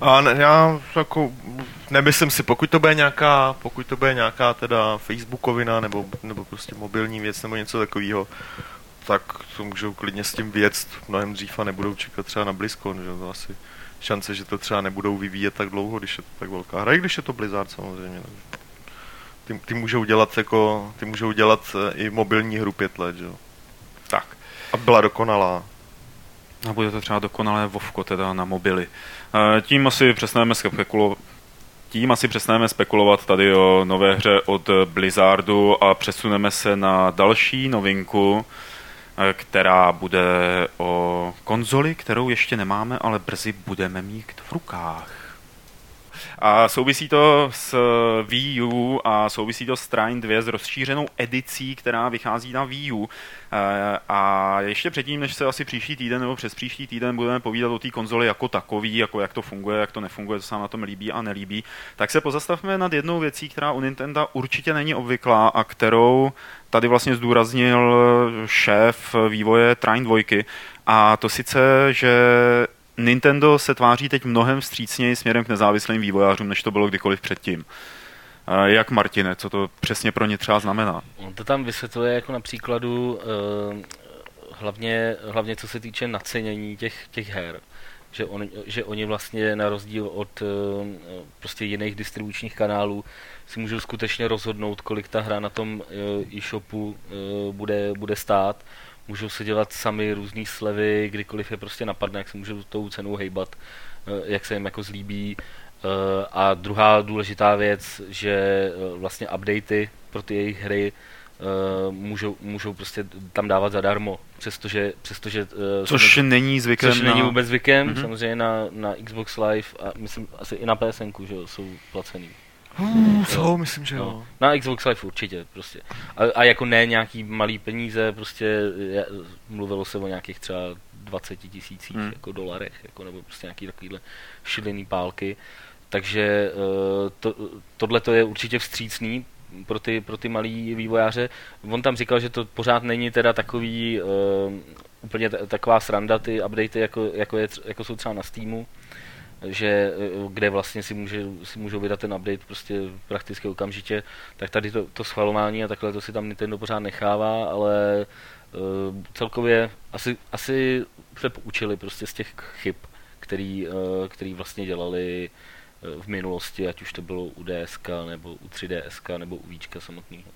A ne, já jako nemyslím si, pokud to bude nějaká, pokud to bude nějaká teda Facebookovina nebo, nebo prostě mobilní věc nebo něco takového, tak to můžou klidně s tím věc mnohem dřív a nebudou čekat třeba na BlizzCon, že to asi šance, že to třeba nebudou vyvíjet tak dlouho, když je to tak velká hra, i když je to Blizzard samozřejmě. takže Ty, ty můžou dělat jako, ty můžou dělat eh, i mobilní hru pět let, že jo. Tak. A byla dokonalá. A bude to třeba dokonalé Vovko teda na mobily. E, Tím asi přestaneme spekulovat. tím asi přestaneme spekulovat tady o nové hře od Blizzardu a přesuneme se na další novinku, která bude o konzoli, kterou ještě nemáme, ale brzy budeme mít v rukách. A souvisí to s Wii U a souvisí to s Trine 2 s rozšířenou edicí, která vychází na Wii U. Eh, a ještě předtím, než se asi příští týden nebo přes příští týden budeme povídat o té konzoli jako takový, jako jak to funguje, jak to nefunguje, co se nám na tom líbí a nelíbí, tak se pozastavme nad jednou věcí, která u Nintendo určitě není obvyklá a kterou tady vlastně zdůraznil šéf vývoje Trine 2. A to sice, že Nintendo se tváří teď mnohem vstřícněji směrem k nezávislým vývojářům, než to bylo kdykoliv předtím. Jak Martine, co to přesně pro ně třeba znamená? On to tam vysvětluje jako na příkladu uh, hlavně, hlavně co se týče nacenění těch, těch her. Že, on, že oni vlastně na rozdíl od uh, prostě jiných distribučních kanálů si můžou skutečně rozhodnout, kolik ta hra na tom uh, e-shopu bude, bude stát můžou se dělat sami různé slevy, kdykoliv je prostě napadne, jak se můžou tou cenou hejbat, eh, jak se jim jako zlíbí. Eh, a druhá důležitá věc, že eh, vlastně updaty pro ty jejich hry můžou, můžou prostě tam dávat zadarmo, přestože... přestože což samozřejmě, není zvykem Což na... není vůbec zvykem, mm-hmm. samozřejmě na, na Xbox Live a myslím asi i na PSN, že jsou placený. Co, myslím, že jo. No. Na Xbox Live určitě, prostě. A, a jako ne nějaký malý peníze, prostě je, mluvilo se o nějakých třeba 20 tisících hmm. jako dolarech, jako, nebo prostě nějaký takovýhle šílený pálky. Takže uh, to, tohle to je určitě vstřícný pro ty, pro ty malý vývojáře. On tam říkal, že to pořád není teda takový uh, úplně t- taková sranda, ty updaty, jako, jako, je, jako jsou třeba na Steamu, že eh, kde vlastně si, může, si můžou vydat ten update prostě prakticky okamžitě, tak tady to, to schvalování a takhle to si tam Nintendo pořád nechává, ale uh, celkově asi, asi se poučili prostě z těch chyb, který, uh, který vlastně dělali v minulosti, ať už to bylo u DSK, nebo u 3DSK, nebo u Víčka samotného.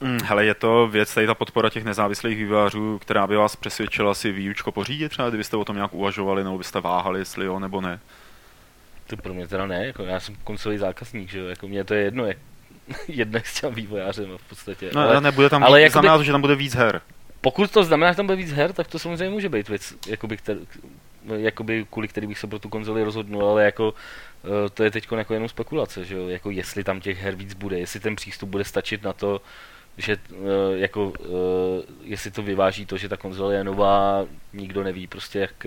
Mm, hele, je to věc, tady ta podpora těch nezávislých vývářů, která by vás přesvědčila si výučko pořídit třeba, kdybyste o tom nějak uvažovali, nebo byste váhali, jestli jo nebo ne? To pro mě teda ne, jako já jsem konsolový zákazník, že jo, jako mě to je jedno, jak jednak s těm vývojářem v podstatě. No, ale, nebude tam ale víc, jakoby, znamená to, že tam bude víc her. Pokud to znamená, že tam bude víc her, tak to samozřejmě může být věc, jakoby, kter, jakoby kvůli který bych se pro tu konzoli rozhodnul, ale jako eh, to je teď jako jenom spekulace, že jo, jako jestli tam těch her víc bude, jestli ten přístup bude stačit na to, že uh, jako, uh, jestli to vyváží to, že ta konzole je nová, nikdo neví prostě jak,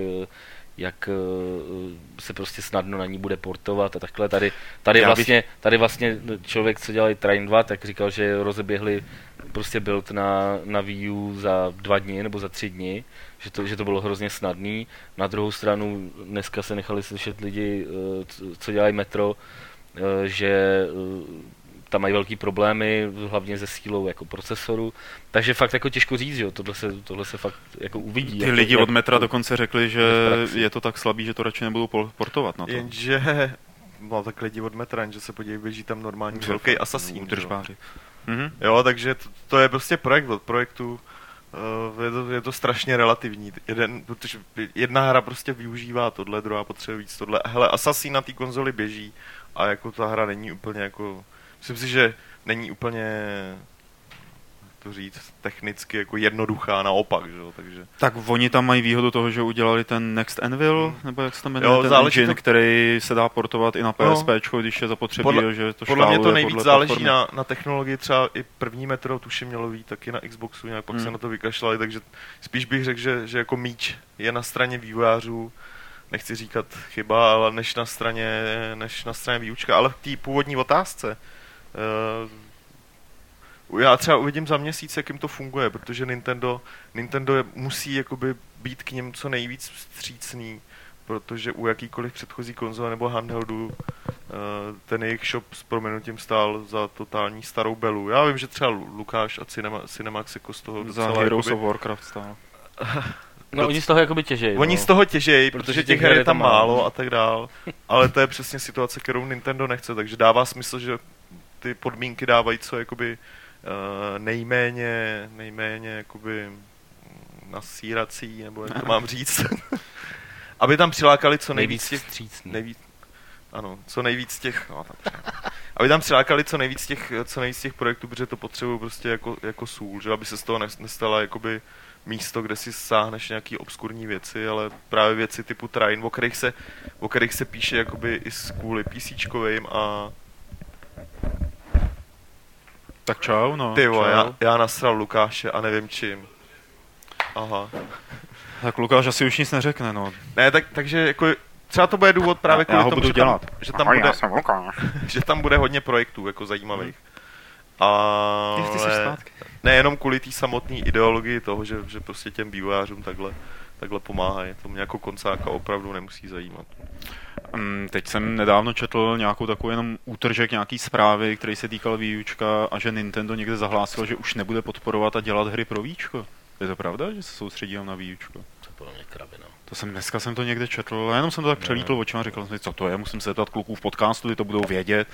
jak uh, se prostě snadno na ní bude portovat a takhle. Tady, tady, vlastně, tady vlastně člověk, co dělal Train 2, tak říkal, že rozeběhli prostě build na, na Wii U za dva dny nebo za tři dny, že to, že to bylo hrozně snadný. Na druhou stranu dneska se nechali slyšet lidi, co dělají Metro, že tam mají velký problémy, hlavně se sílou jako procesoru, takže fakt jako těžko říct, jo, tohle se, tohle se fakt jako uvidí. Ty jako, lidi od metra dokonce řekli, že je to tak slabý, že to radši nebudou portovat na to. Jenže, no tak lidi od metra, že se podívej, běží tam normální velký asasín. Držbáři. Mhm. Jo, takže to, to, je prostě projekt od projektu, Uh, je, to, je to strašně relativní. Jeden, protože jedna hra prostě využívá tohle, druhá potřebuje víc tohle. Hele, Assassin na té konzoli běží a jako ta hra není úplně jako myslím si, že není úplně to říct, technicky jako jednoduchá, naopak, že jo, takže... Tak oni tam mají výhodu toho, že udělali ten Next Anvil, hmm. nebo jak se tam jmenuje, jo, ten engine, to... který se dá portovat i na PSP, no. když je zapotřebí, podle, že to Podle mě to nejvíc záleží na, na technologii, třeba i první metro, tuším, mělo být taky na Xboxu, nějak pak hmm. se na to vykašlali, takže spíš bych řekl, že, že jako míč je na straně vývojářů, nechci říkat chyba, ale než na straně, než na straně výučka, ale v té původní otázce, já třeba uvidím za měsíc, jak jim to funguje, protože Nintendo, Nintendo je, musí jakoby být k něm co nejvíc vstřícný, protože u jakýkoliv předchozí konzole nebo handheldu uh, ten jejich shop s proměnutím stál za totální starou belu. Já vím, že třeba Lukáš a Cinema, Cinemax jako z toho docela... Za Heroes jakoby, of Warcraft stál. No, oni z toho jakoby těžejí. Oni no. z toho těžejí, protože, protože těch her je tam málo a tak dál. Ale to je přesně situace, kterou Nintendo nechce, takže dává smysl, že ty podmínky dávají co jakoby uh, nejméně, nejméně jakoby nasírací, nebo jak to mám říct. Aby tam přilákali co nejvíc, nejvíc těch, nejvíc, ano, co nejvíc těch, no, tam aby tam přilákali co nejvíc těch, co nejvíc těch projektů, protože to potřebují prostě jako, jako sůl, že? Aby se z toho nes- nestala jakoby místo, kde si sáhneš nějaký obskurní věci, ale právě věci typu Train, o kterých se, o kterých se píše jakoby i z kvůli PCčkovým a Tak čau, no. ty vole, čau. já, já nasral Lukáše a nevím čím. Aha. Tak Lukáš asi už nic neřekne, no. Ne, tak, takže jako třeba to bude důvod právě kvůli já ho tomu, budu že, dělat. Tam, že, tam Ahoj, bude, já jsem Lukáš. že tam bude hodně projektů jako zajímavých. A Ty jsi zpátky. nejenom kvůli té samotné ideologii toho, že, že prostě těm vývojářům takhle, takhle pomáhají. To mě jako koncáka opravdu nemusí zajímat. Mm, teď jsem nedávno četl nějakou takovou jenom útržek nějaký zprávy, který se týkal výučka a že Nintendo někde zahlásil, že už nebude podporovat a dělat hry pro výučko. Je to pravda, že se soustředí na výučko? To je podle mě kravina. To jsem dneska jsem to někde četl, a jenom jsem to tak přelítl očima a říkal jsem si, co to je, musím se zeptat kluků v podcastu, ty to budou vědět.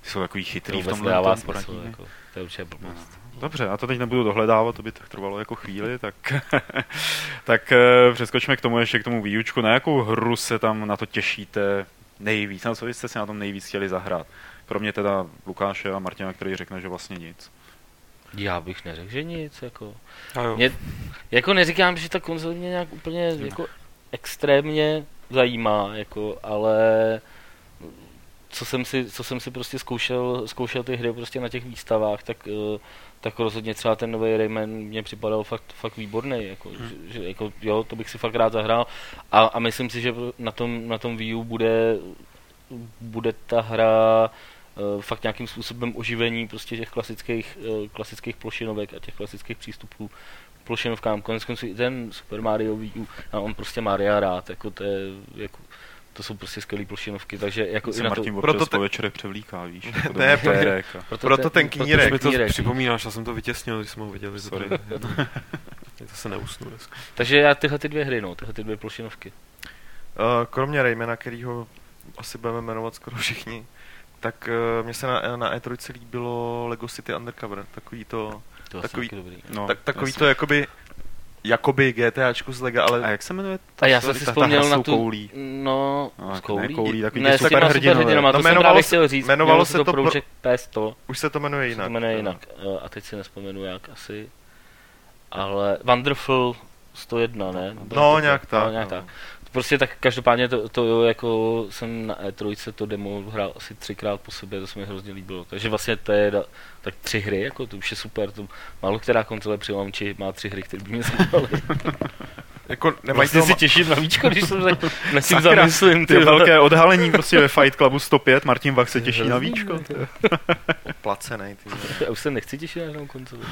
Ty jsou takový chytrý To v tomhle nedává tom smysl, jako, to je určitě blbost. Dobře, já to teď nebudu dohledávat, to by tak trvalo jako chvíli, tak, tak eh, přeskočme k tomu ještě k tomu výučku. Na jakou hru se tam na to těšíte nejvíc? Na co jste si na tom nejvíc chtěli zahrát? Kromě teda Lukáše a Martina, který řekne, že vlastně nic. Já bych neřekl, že nic, jako. A. Mě, jako neříkám, že ta konzole mě nějak úplně jako extrémně zajímá, jako, ale co jsem si, co jsem si prostě zkoušel, zkoušel ty hry prostě na těch výstavách, tak, eh, tak rozhodně třeba ten nový Rayman mě připadal fakt, fakt výborný, jako, Hmm. že, že, jako, jo, to bych si fakt rád zahrál a, a myslím si, že na tom, na tom Wii U bude, bude ta hra eh, fakt nějakým způsobem oživení prostě těch klasických, eh, klasických plošinovek a těch klasických přístupů plošinovkám. Konec konců i ten Super Mario Wii U, a on prostě Maria rád, jako to je, jako, to jsou prostě skvělé plošinovky, takže jako Se i na to, Martin občas proto po te- večerech převlíká, víš? Jako Ne, nitérek a- proto ten knírek. mi to připomínáš, já jsem to vytěsnil, když jsem ho viděl. že to Sorry. to se neusnu dneska. Takže já tyhle ty dvě hry, no, tyhle ty dvě plošinovky. Uh, kromě Raymana, kterýho asi budeme jmenovat skoro všichni, tak uh, mně se na, na E3 líbilo Lego City Undercover, takový to, To Takový- dobrý. No, tak, takový jasně. to jakoby, jakoby GTAčko z Lega, ale A jak se jmenuje? A já ta- jsem si ta- ta vzpomněl na tu, koulí. no, No, s koulí, ne koulí, takový ne, ty s těma superhrdinové. superhrdinama, to No, jsem právě se- chtěl říct, jmenovalo se se to to pro- Project P100, už se to jmenuje se jinak. to jmenuje jinak, eh, a teď si nespomenu jak asi, ale Wonderful 101, ne? No, nějak tak. No, nějak no. tak. Prostě tak každopádně to, to jo, jako jsem na E3 to demo hrál asi třikrát po sobě, to se mi hrozně líbilo. Takže vlastně to je da, tak tři hry, jako to už je super. To, málo která konzole při launchi má tři hry, které by mě zajímaly. Jako nemají Vlastně toho, si ma- těším na víčko, když jsem tak nad tím Sakra, zamyslím. Ty vole. velké odhalení prostě ve Fight Clubu 105, Martin Vach se těší na víčko. no, placenej, ty. Já už se nechci těšit na žádnou konzoli.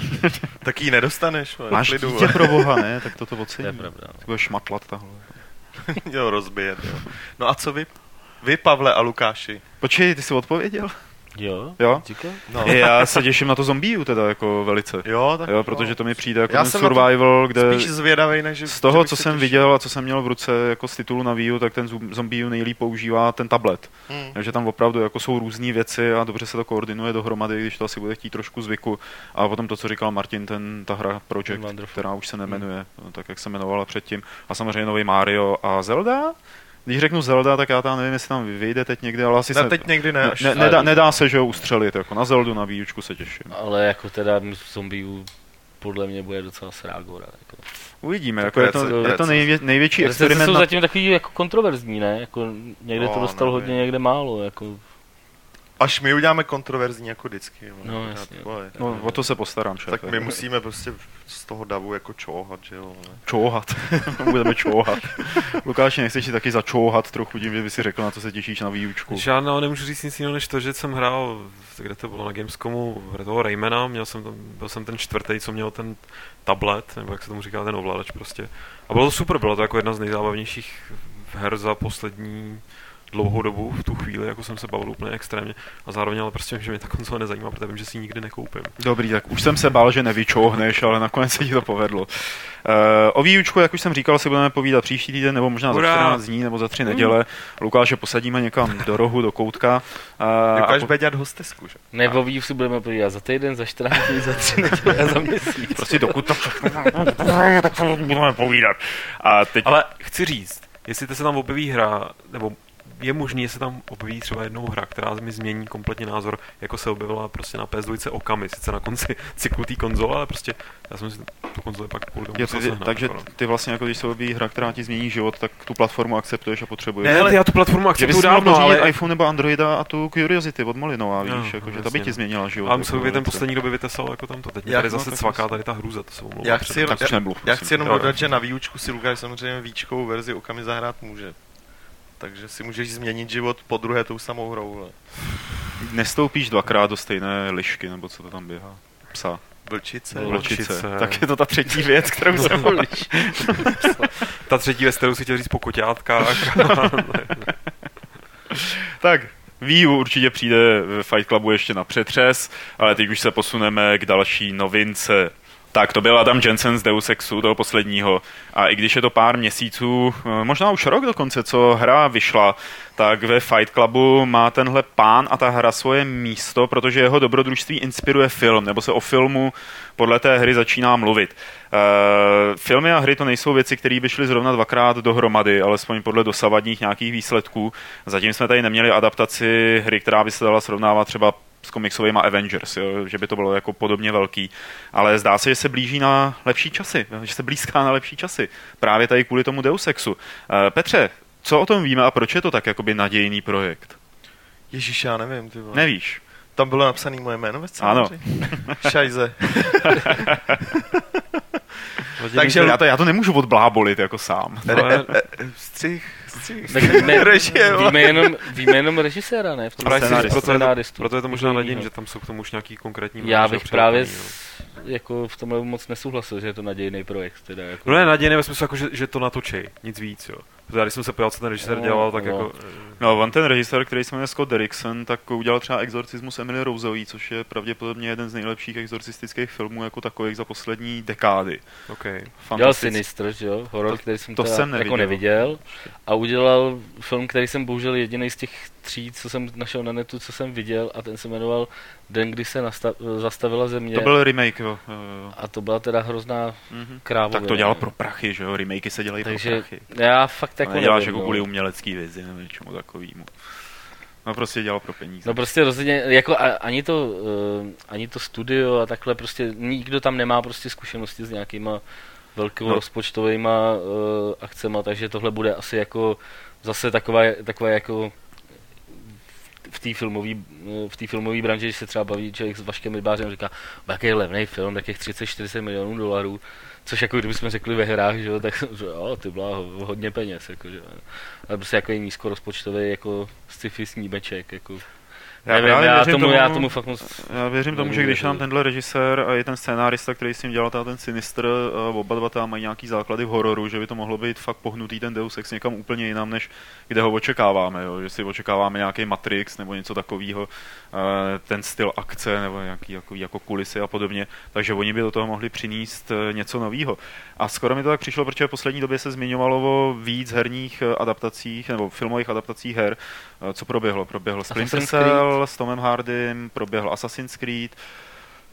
Tak ji nedostaneš, Máš klidu, dítě pro boha, ne? Tak toto To je pravda. no. Ty budeš šmatlat tahle. jo, rozbijet, jo. No a co vy? Vy, Pavle a Lukáši? Počkej, ty jsi odpověděl? Jo? Jo? No. Já se těším na to zombiu teda jako velice. Jo, tak Jo, protože to mi přijde jako Já ten jsem na to survival, kde spíš zvědavej, než že- z toho, co se jsem těšil. viděl a co jsem měl v ruce jako z titulu na Wii U, tak ten zombie nejlíp používá ten tablet. Hmm. Takže tam opravdu jako jsou různé věci a dobře se to koordinuje dohromady, když to asi bude chtít trošku zvyku. A potom to, co říkal Martin, ten, ta hra Project, Wonderful. která už se nemenuje, tak jak se jmenovala předtím. A samozřejmě nový Mario a Zelda. Když řeknu Zelda, tak já tam nevím, jestli tam vyjde teď někdy, ale asi Ne, se... teď někdy ne, až ne, nedá, nedá, se, že ho ustřelit, jako na Zeldu, na Výučku se těším. Ale jako teda zombiů podle mě bude docela srágora. Jako. Uvidíme, Tak jako je to, je to nejvě, největší experiment. jsou Na... zatím takový jako kontroverzní, ne? Jako někde to No, dostalo nevím. hodně, někde málo. Jako. Až my uděláme kontroverzní jako vždycky. No, jasně. No, o to se postarám, šéfe. Tak my musíme prostě z toho davu jako čouhat, že jo. vole. Čouhat. Budeme čouhat. Lukáši, nechceš si taky začouhat trochu tím, že by si řekl, na co se těšíš na výučku. Žádná, nemůžu říct nic jiného, než to, že jsem hrál, kde to bylo na Gamescomu, v toho Raymana, měl jsem tam, byl jsem ten čtvrtý, co měl ten tablet, nebo jak se tomu říká, ten ovladač prostě. A bylo to super, bylo to jako jedna z nejzábavnějších her za poslední dlouhou dobu v tu chvíli, jako jsem se bavil úplně extrémně a zároveň ale prostě že mě ta konzole nezajímá, protože vím, že si ji nikdy nekoupím. Dobrý, tak už jsem se bál, že nevyčouhneš, ale nakonec se ti to povedlo. Uh, o výučku, jak už jsem říkal, si budeme povídat příští týden, nebo možná Hurá! za 14 dní, nebo za 3 neděle. Lukáše posadíme někam do rohu, do koutka. Uh, Dokážeš po- bude dělat hostesku, že? Ne, o si budeme podívat za týden, za 14 dní, za 3 neděle a za měsíc. prostě dokud to tak budeme povídat. A teď Ale chci říct, jestli se tam objeví hra, nebo je možný, že se tam objeví třeba jednou hra, která mi změní kompletně názor, jako se objevila prostě na PS2 Okami, sice na konci cyklu té konzole, ale prostě já jsem si tu konzoli pak kvůli tomu musel ty, sehnat, takže jako no. ty vlastně, jako když se objeví hra, která ti změní život, tak tu platformu akceptuješ a potřebuješ. Ne, ale já tu platformu akceptuju dávno, ale... iPhone nebo Androida a tu Curiosity od Molinova, víš, No, jako, no, že ta by ti no. změnila život. A musel jako by ten poslední době vytesal jako tamto. Teď mě Jak tady no, zase cvaká tady ta hrůza, to se omlouvám. Já chci, předem. Tak už já, nemluv, já prosím. chci jenom dodat, že na výučku si Lukáš samozřejmě výčkovou verzi okami zahrát může. Takže si můžeš změnit život po druhé tou samou hrou. Ale. Nestoupíš dvakrát do stejné lišky, nebo co to tam běhá. Psa. Vlčice. Vl- Vlčice. Vlčice. Tak je to ta třetí věc, kterou jsem Ta třetí věc, kterou si chtěl říct po koťátkách. Tak, Wii U určitě přijde v Fight Clubu ještě na přetřes, ale teď už se posuneme k další novince. Tak to byl Adam Jensen z Deus Exu, toho posledního. A i když je to pár měsíců, eh, možná už rok dokonce, co hra vyšla, tak ve Fight Clubu má tenhle pán a ta hra svoje místo, protože jeho dobrodružství inspiruje film, nebo se o filmu podle té hry začíná mluvit. Uh, filmy a hry to nejsou věci, které by šly zrovna dvakrát dohromady, alespoň podle dosavadních nějakých výsledků. Zatím jsme tady neměli adaptaci hry, která by se dala srovnávat třeba s komiksovými Avengers, jo? že by to bylo jako podobně velký. Ale zdá se, že se blíží na lepší časy, že se blízká na lepší časy. Právě tady kvůli tomu Deus Exu. Uh, Petře, co o tom víme a proč je to tak jakoby nadějný projekt? Ježíš, já nevím, ty vole. Nevíš. Tam bylo napsané moje jméno ve scénáři? Šajze. Takže já to, já to nemůžu odblábolit jako sám. re, střih, Tak ne, Režie, víme, jenom, víme jenom režiséra, ne? V tom Právě Scénárista. proto, je to, Scénáristu. proto je to možná nadějím, jinýho. že tam jsou k tomu už nějaký konkrétní Já bych právě jako v tomhle moc nesouhlasil, že je to nadějný projekt. Teda, jako. No ne, nadějný ve smyslu, jako, že, že to natočej, nic víc, jo. Protože když jsem se podíval, co ten režisér No, dělal, tak no. jako... No, on ten režisér, který se jmenuje Scott Derrickson, tak udělal třeba Exorcismus Emily Roseový, což je pravděpodobně jeden z nejlepších exorcistických filmů jako takových za poslední dekády. OK. Dělal Fantastický. Sinister, že jo? Horor, To- který jsem, to teda jsem jako neviděl. neviděl. A udělal film, který jsem bohužel jediný z těch tří, co jsem našel na netu, co jsem viděl, a ten se jmenoval Den, kdy se nastav, zastavila země. To byl remake, jo. jo, jo. A to byla teda hrozná Mhm. krávovina. Tak to dělal pro prachy, že jo? Remakey se dělají Takže pro prachy. já fakt To jako neděláš nevím, jako no. kvůli umělecký vizi nebo něčemu takovému. No prostě dělal pro peníze. No prostě rozhodně, jako a, ani to, uh, ani to studio a takhle prostě nikdo tam nemá prostě zkušenosti s nějakýma velkou No. no. rozpočtovýma uh, akcema, takže tohle bude asi jako zase taková, taková jako v té filmové v té filmové branži, když se třeba baví člověk s Vaškem Rybářem, říká, "Bo jaký je levný film, takých 30-40 milionů dolarů, což jako kdybychom řekli ve hrách, že tak že jo, ty byla hodně peněz, jako, že. Ale prostě jako nízkorozpočtový jako sci-fi snímeček, jako Já Nevím, právě já, věřím tomu, tomu- já tomu fakt moc... Já věřím tomu, že když nám tenhle režisér a i ten scénárista, který s ním dělal ten Sinister, uh, oba dva tam mají nějaký základy v hororu, že by to mohlo být fakt pohnutý ten Deus Ex někam úplně jinam, než kde ho očekáváme, jo? že si očekáváme nějaký Matrix nebo něco takového, uh, ten styl akce nebo nějaký jako, jako kulisy a podobně, takže oni by do toho mohli přinést uh, něco nového. A skoro mi to tak přišlo, protože v poslední době se zmiňovalo o víc herních eh, adaptacích nebo filmových adaptacích her, Eh, co proběhlo? Proběhlo Splinter Assassin's Cell s Tomem Hardym, proběhl Assassin's Creed,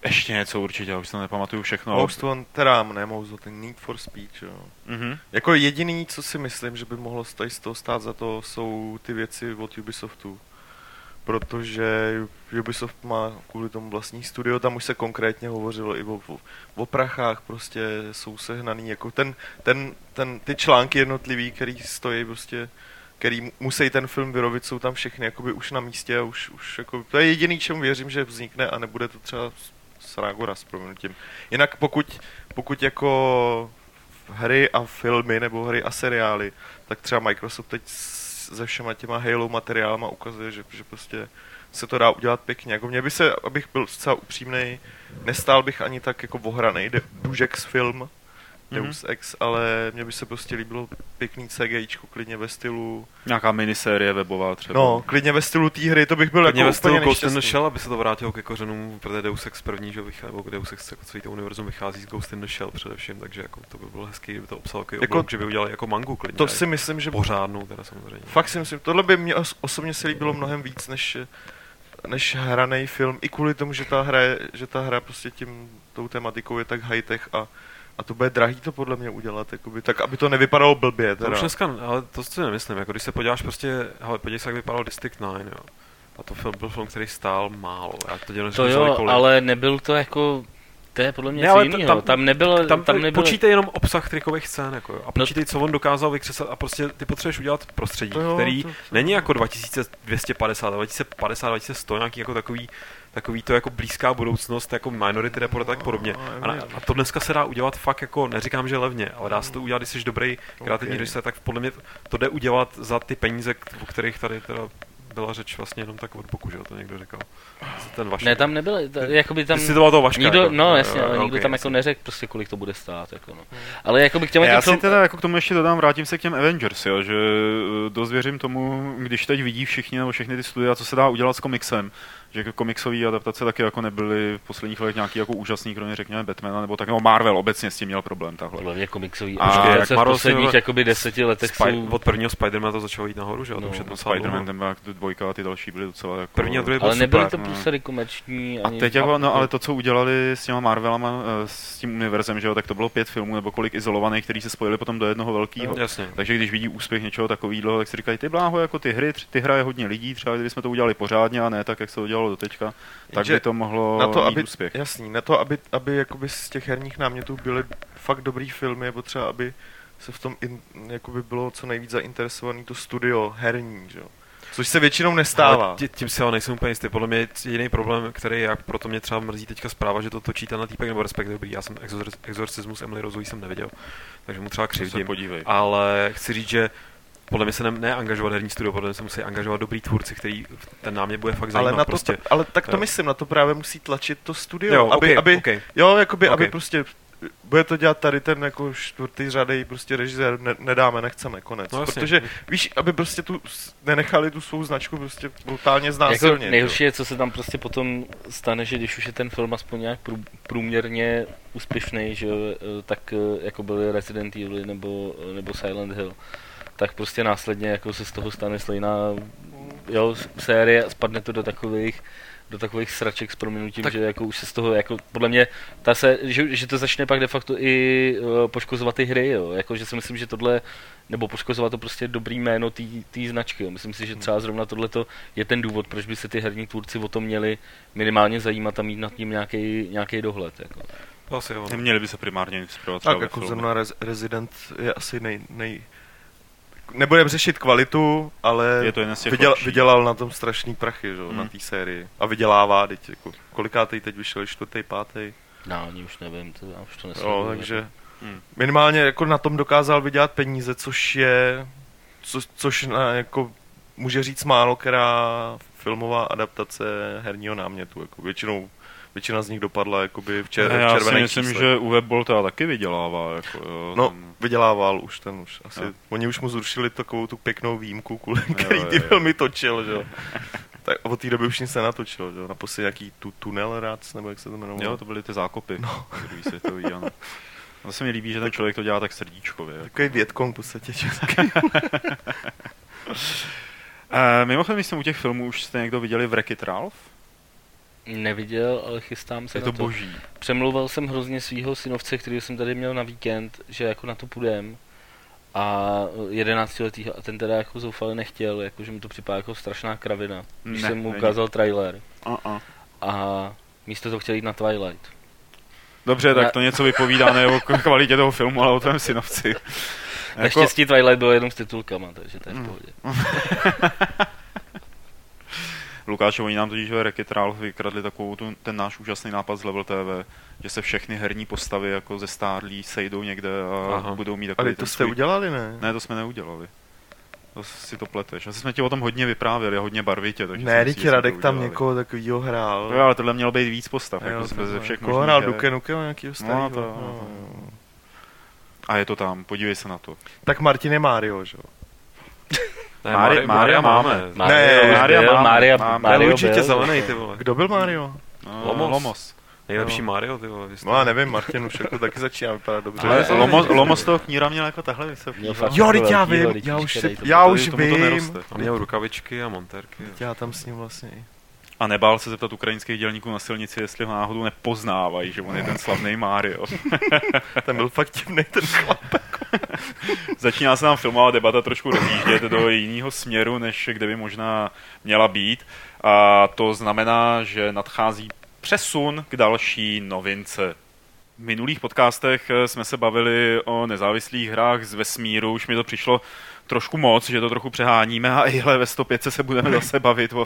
ještě něco určitě, už to nepamatuju všechno. Most Wanted, teda ne Most Wanted, Need for Speed, jo. Mhm. Jako jediný, co si myslím, že by mohlo tady z toho stát za to, jsou ty věci od Ubisoftu. Protože Ubisoft má kvůli tomu vlastní studio, tam už se konkrétně hovořilo i o, o, o prachách, prostě jsou sehnaný, jako ten, ten, ten, ty články jednotlivý, který stojí prostě který musí ten film vyrobit, jsou tam všechny jakoby už na místě a už, už jako, to je jediný, čemu věřím, že vznikne a nebude to třeba s- s proměnutím. Jinak pokud, pokud jako hry a filmy nebo hry a seriály, tak třeba Microsoft teď se všema těma Halo materiálama ukazuje, že, že prostě se to dá udělat pěkně. Jako mě by se, abych byl zcela upřímný, nestál bych ani tak jako ohranej, de- Dužex film, Deus Ex, ale mně by se prostě líbilo pěkný CGIčko, klidně ve stylu, Nějaká minisérie webová třeba. no, klidně ve stylu té hry, to bych byl Hodně jako ve stylu Ghost in the. Shell, aby se to vrátilo ke kořenům, protože Deus Ex první, že vychází, nebo Deus Ex jako celý to univerzum vychází z Ghost in the Shell především, takže jako to by bylo hezký, kdyby to obsahalo jako, Jako- oblok, že by udělali jako mangu klidně. To si myslím, že pořádnou teda samozřejmě. Fakt si myslím, tohle by mě os- osobně se líbilo mnohem víc, než než hraný film, i kvůli tomu, že ta hra, je, že ta hra prostě tím, tou tematikou je tak high-tech a, a to bude drahý to podle mě udělat, jakoby, tak aby to nevypadalo blbě. To Teda. už dneska, ale to si nemyslím, jako když se podíváš prostě, hele, podívej se, jak vypadal District 9, jo. A to film, byl film, který stál málo. Já to dělám To jo, ale nebyl to jako, to je podle mě Ne, něco jiného. tam- Tam, nebylo, Tam, tam, nebylo, počítej jenom obsah trikových scén, jako jo. A No- počítej, co on dokázal vykřesat a prostě ty potřebuješ udělat prostředí, jo, který to- to- není jako 2250, ale 2050, 2100, nějaký jako takový, takový to jako blízká budoucnost, jako Minority Report a tak podobně. No, A, na, a to dneska se dá udělat fakt jako, neříkám, že levně, ale dá se to udělat, když jsi dobrý kreativní Ok. režisér, tak podle mě to jde udělat za ty peníze, o kterých tady teda byla řeč vlastně jenom tak od boku, že jo, to někdo říkal. Ten vaš. ne, tam nebylo, ta, jakoby tam, Ty citoval toho Vaška. nikdo, jako. no jasně, ale jo, nikdo tam jasně. jako neřekl prostě, kolik to bude stát, jako no. Ale jako by k těm Já těm si teda jako k tomu ještě dodám, vrátím se k těm Avengers, jo, že eh, dost věřím tomu, když teď vidí všichni nebo všechny ty studia, co se dá udělat s komiksem, že komiksové adaptace taky jako nebyly v posledních letech nějaký jako úžasný, kromě řekněme Batmana, nebo tak, nebo Marvel obecně s tím měl problém podle mě komiksový A adaptace jak v Marvel posledních si- jakoby deseti letech Spy- jsou... Od prvního Spidermana to začalo jít nahoru, že? No, to už je No, Spider-Man, ten byla dvojka a ty další byly docela jako... První a druhý byl Ale nebyly super. to no. průsery komerční A ani... teď jako, no ale to, co udělali s těma Marvelama, eh, s tím univerzem, že jo, tak to bylo pět filmů nebo kolik izolovaných, který se spojili potom do jednoho velkého. Jasně. Takže když vidí úspěch něčeho takového, tak si říkají, ty bláho, jako ty hry, ty hraje hodně lidí, třeba kdybychom to udělali pořádně a ne tak, jak se to do teďka, tak Jenže by to mohlo na to, mít aby, úspěch. jasný, na to, aby, aby jakoby z těch herních námětů byly fakt dobrý filmy, je potřeba, aby se v tom in, jakoby bylo co nejvíc zainteresovaný to studio herní, že jo. Což se většinou nestává. Ale tě- tím si ale nejsem úplně jistý. Podle mě jediný problém, který jak proto mě třeba mrzí teďka zpráva, že to točí ten týpek, nebo respektive dobrý, já jsem exor- exorcismus Emily Rozový jsem neviděl, takže mu třeba křivdím. podívej. Ale chci říct, že podle mě se ne, neangažovat herní studio, podle mě se musí angažovat dobrý tvůrci, který ten námět bude fakt zajímat. ale, na to, prostě. ale tak to Jo. myslím, na to právě musí tlačit to studio, Jo, aby, okay, aby, okay. jo, jakoby, Ok. aby prostě bude to dělat tady ten jako čtvrtý řadej prostě režisér, ne, nedáme, nechceme, konec. No jasně. Protože, víš, aby prostě tu, nenechali tu svou značku prostě brutálně Jako znásilnit. jo. nejhorší je, co se tam prostě potom stane, že když už je ten film aspoň nějak prů, průměrně úspěšný, že eh, tak eh, jako byly Resident Evil nebo, nebo Silent Hill, tak prostě následně jako se z toho stane stejná jo, série a spadne to do takových do takových sraček s prominutím, Tak- že jako už se z toho, jako podle mě, ta se, že, že to začne pak de facto i uh, poškozovat ty hry, jo, jako že si myslím, že tohle, nebo poškozovat to prostě dobrý jméno té značky, jo. myslím si, že třeba zrovna tohle je ten důvod, proč by se ty herní tvůrci o to měli minimálně zajímat a mít nad tím nějaký nějaký dohled, jako. Asi jo. Neměli by se primárně inspirovat Tak jako zrovna Res- Resident je asi nej, nej... Nebudeme řešit kvalitu, ale Je to jeden z těch vydělal na tom strašný prachy, že? Hmm. na Hmm. té sérii. A vydělává, teď jako, kolikátej teď vyšel, čtvrtý, pátý. No, ani už nevím, to, já už to Jo, nesleduju, takže. Hmm. minimálně jako na tom dokázal vydělat peníze, což je, co, což na, jako může říct málo, která filmová adaptace herního námětu. Jako většinou, většina z nich dopadla jakoby v, čer, Ne, v já si červených myslím, číslech. že Uwe Bolta taky vydělává. Jako, jo, No, tam- vydělával už ten už asi. Jo. Oni už mu zrušili takovou tu pěknou výjimku, kvůli Jo, který ty filmy točil, že jo. Tak od té doby už nic se natočil, že jo. Naposledy nějaký tu, tunel rác, nebo jak se to jmenovalo. Jo, to byly ty zákopy. No. Druhý světový, ano. To se mi líbí, že ten člověk to dělá tak srdíčkově. Jako. Takový větkon v podstatě. Že? E, mimochodem, když jsem u těch filmů, už jste někdo viděli Wreck-It Ralph? Neviděl, ale chystám se Je na to to. boží. Přemlouval jsem hrozně svého synovce, který jsem tady měl na víkend, že jako na to půjdem. A 11 letýho, a ten teda jako zoufale nechtěl, jako že mi to připadá jako strašná kravina. Když Ne, jsem mu není. ukázal trailer. Uh-uh. A místo toho chtěl jít na Twilight. Dobře, tak Ne. to něco vypovídá ne o kvalitě toho filmu, ale o tvém synovci. Jako- Naštěstí Twilight byl jenom s titulkama, takže to je v Hmm. pohodě. Lukáš, oni nám totiž ve Wreck-It Ralph vykradli takovou tu, ten náš úžasný nápad z Level TV, že se všechny herní postavy jako ze stárlí sejdou někde a Aha. budou mít takový Ale to jste svůj... udělali, ne? Ne, to jsme neudělali. To si to pleteš. Asi jsme ti o tom hodně vyprávěli, hodně barvitě. Takže Ne, teď Radek tam někoho takového hrál. Jo, ale tohle mělo být víc postav, Jo, jako jsme ze všech možných hrál. Duke Nukem nějakýho starého? to jo, no, to A je to tam, podívej se na to. Tak Martin je Mario, že jo? Ne, Mári- Mária, Mária máme. Mario Ne, Mária byl, máme, Mária, máme. Mario určitě byl. zelený, ty vole. Kdo byl Mario? No, Lomos. Lomos. Nejlepší Jo. Mario, ty vole. No já nevím, Martin už jako taky začíná vypadat dobře. Ale Lomos, Lomos toho kníra měl jako takhle vysoký. Jo, teď já vím, já už, počkej, si, to já už vím. měl rukavičky a montérky. Já tam s ním vlastně i. a nebál se zeptat ukrajinských dělníků na silnici, jestli ho náhodou nepoznávají, že on je ten slavný Mario. ten byl fakt divný ten chlap. Začíná se nám filmová debata trošku rozjíždět do jiného směru, než kde by možná měla být. A to znamená, že nadchází přesun k další novince. V minulých podcastech jsme se bavili o nezávislých hrách z vesmíru, už mi to přišlo trošku moc, že to trochu přeháníme a ihle ve 105 se budeme zase bavit o,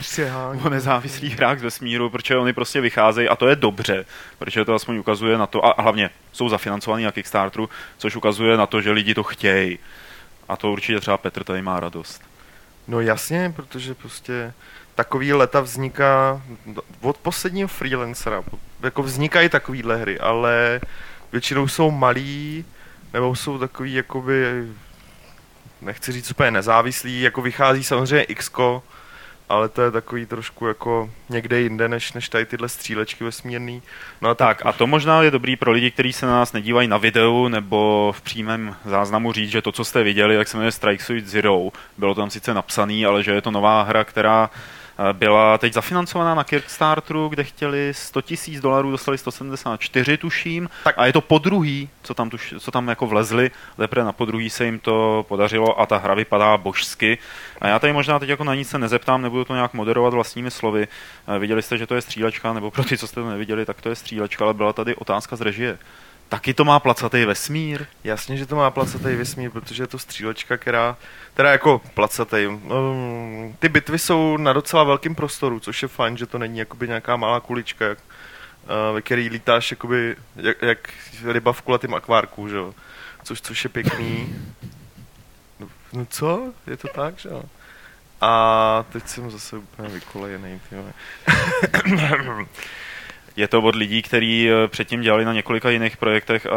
o nezávislých hrách z vesmíru, protože oni prostě vycházejí a to je dobře, protože to aspoň ukazuje na to, a hlavně jsou zafinancovaný na Kickstarteru, což ukazuje na to, že lidi to chtějí. A to určitě třeba Petr tady má radost. No jasně, protože prostě takový leta vzniká od posledního freelancera. Jako vznikají takovýhle hry, ale většinou jsou malí, nebo jsou takový jakoby nechci říct úplně nezávislý, jako vychází samozřejmě x ale to je takový trošku jako někde jinde, než, než tady tyhle střílečky vesmírný. No a tak, a to možná je dobrý pro lidi, kteří se na nás nedívají na videu nebo v přímém záznamu říct, že to, co jste viděli, tak se jmenuje Strike Suit Zero. Bylo tam sice napsaný, ale že je to nová hra, která byla teď zafinancovaná na Kickstarteru, kde chtěli 100 tisíc dolarů, dostali 174 tuším tak. a je to po druhý, co tam, tuš, co tam jako vlezli, teprve na podruhý se jim to podařilo a ta hra vypadá božsky. A já tady možná teď jako na nic se nezeptám, nebudu to nějak moderovat vlastními slovy. Viděli jste, že to je střílečka, nebo pro ty, co jste to neviděli, tak to je střílečka, ale byla tady otázka z režie. Taky to má placatý vesmír? Jasně, že to má placatý vesmír, protože je to střílečka, která, teda jako placatý. Um, ty bitvy jsou na docela velkém prostoru, což je fajn, že to není jakoby nějaká malá kulička, jak, uh, ve který lítáš jakoby, jak, jak ryba v kulatém akvárku, že. Což, což je pěkný. No, no co? Je to tak, že jo? A teď jsem zase úplně vykolejený, Je to od lidí, kteří eh, předtím dělali na několika jiných projektech a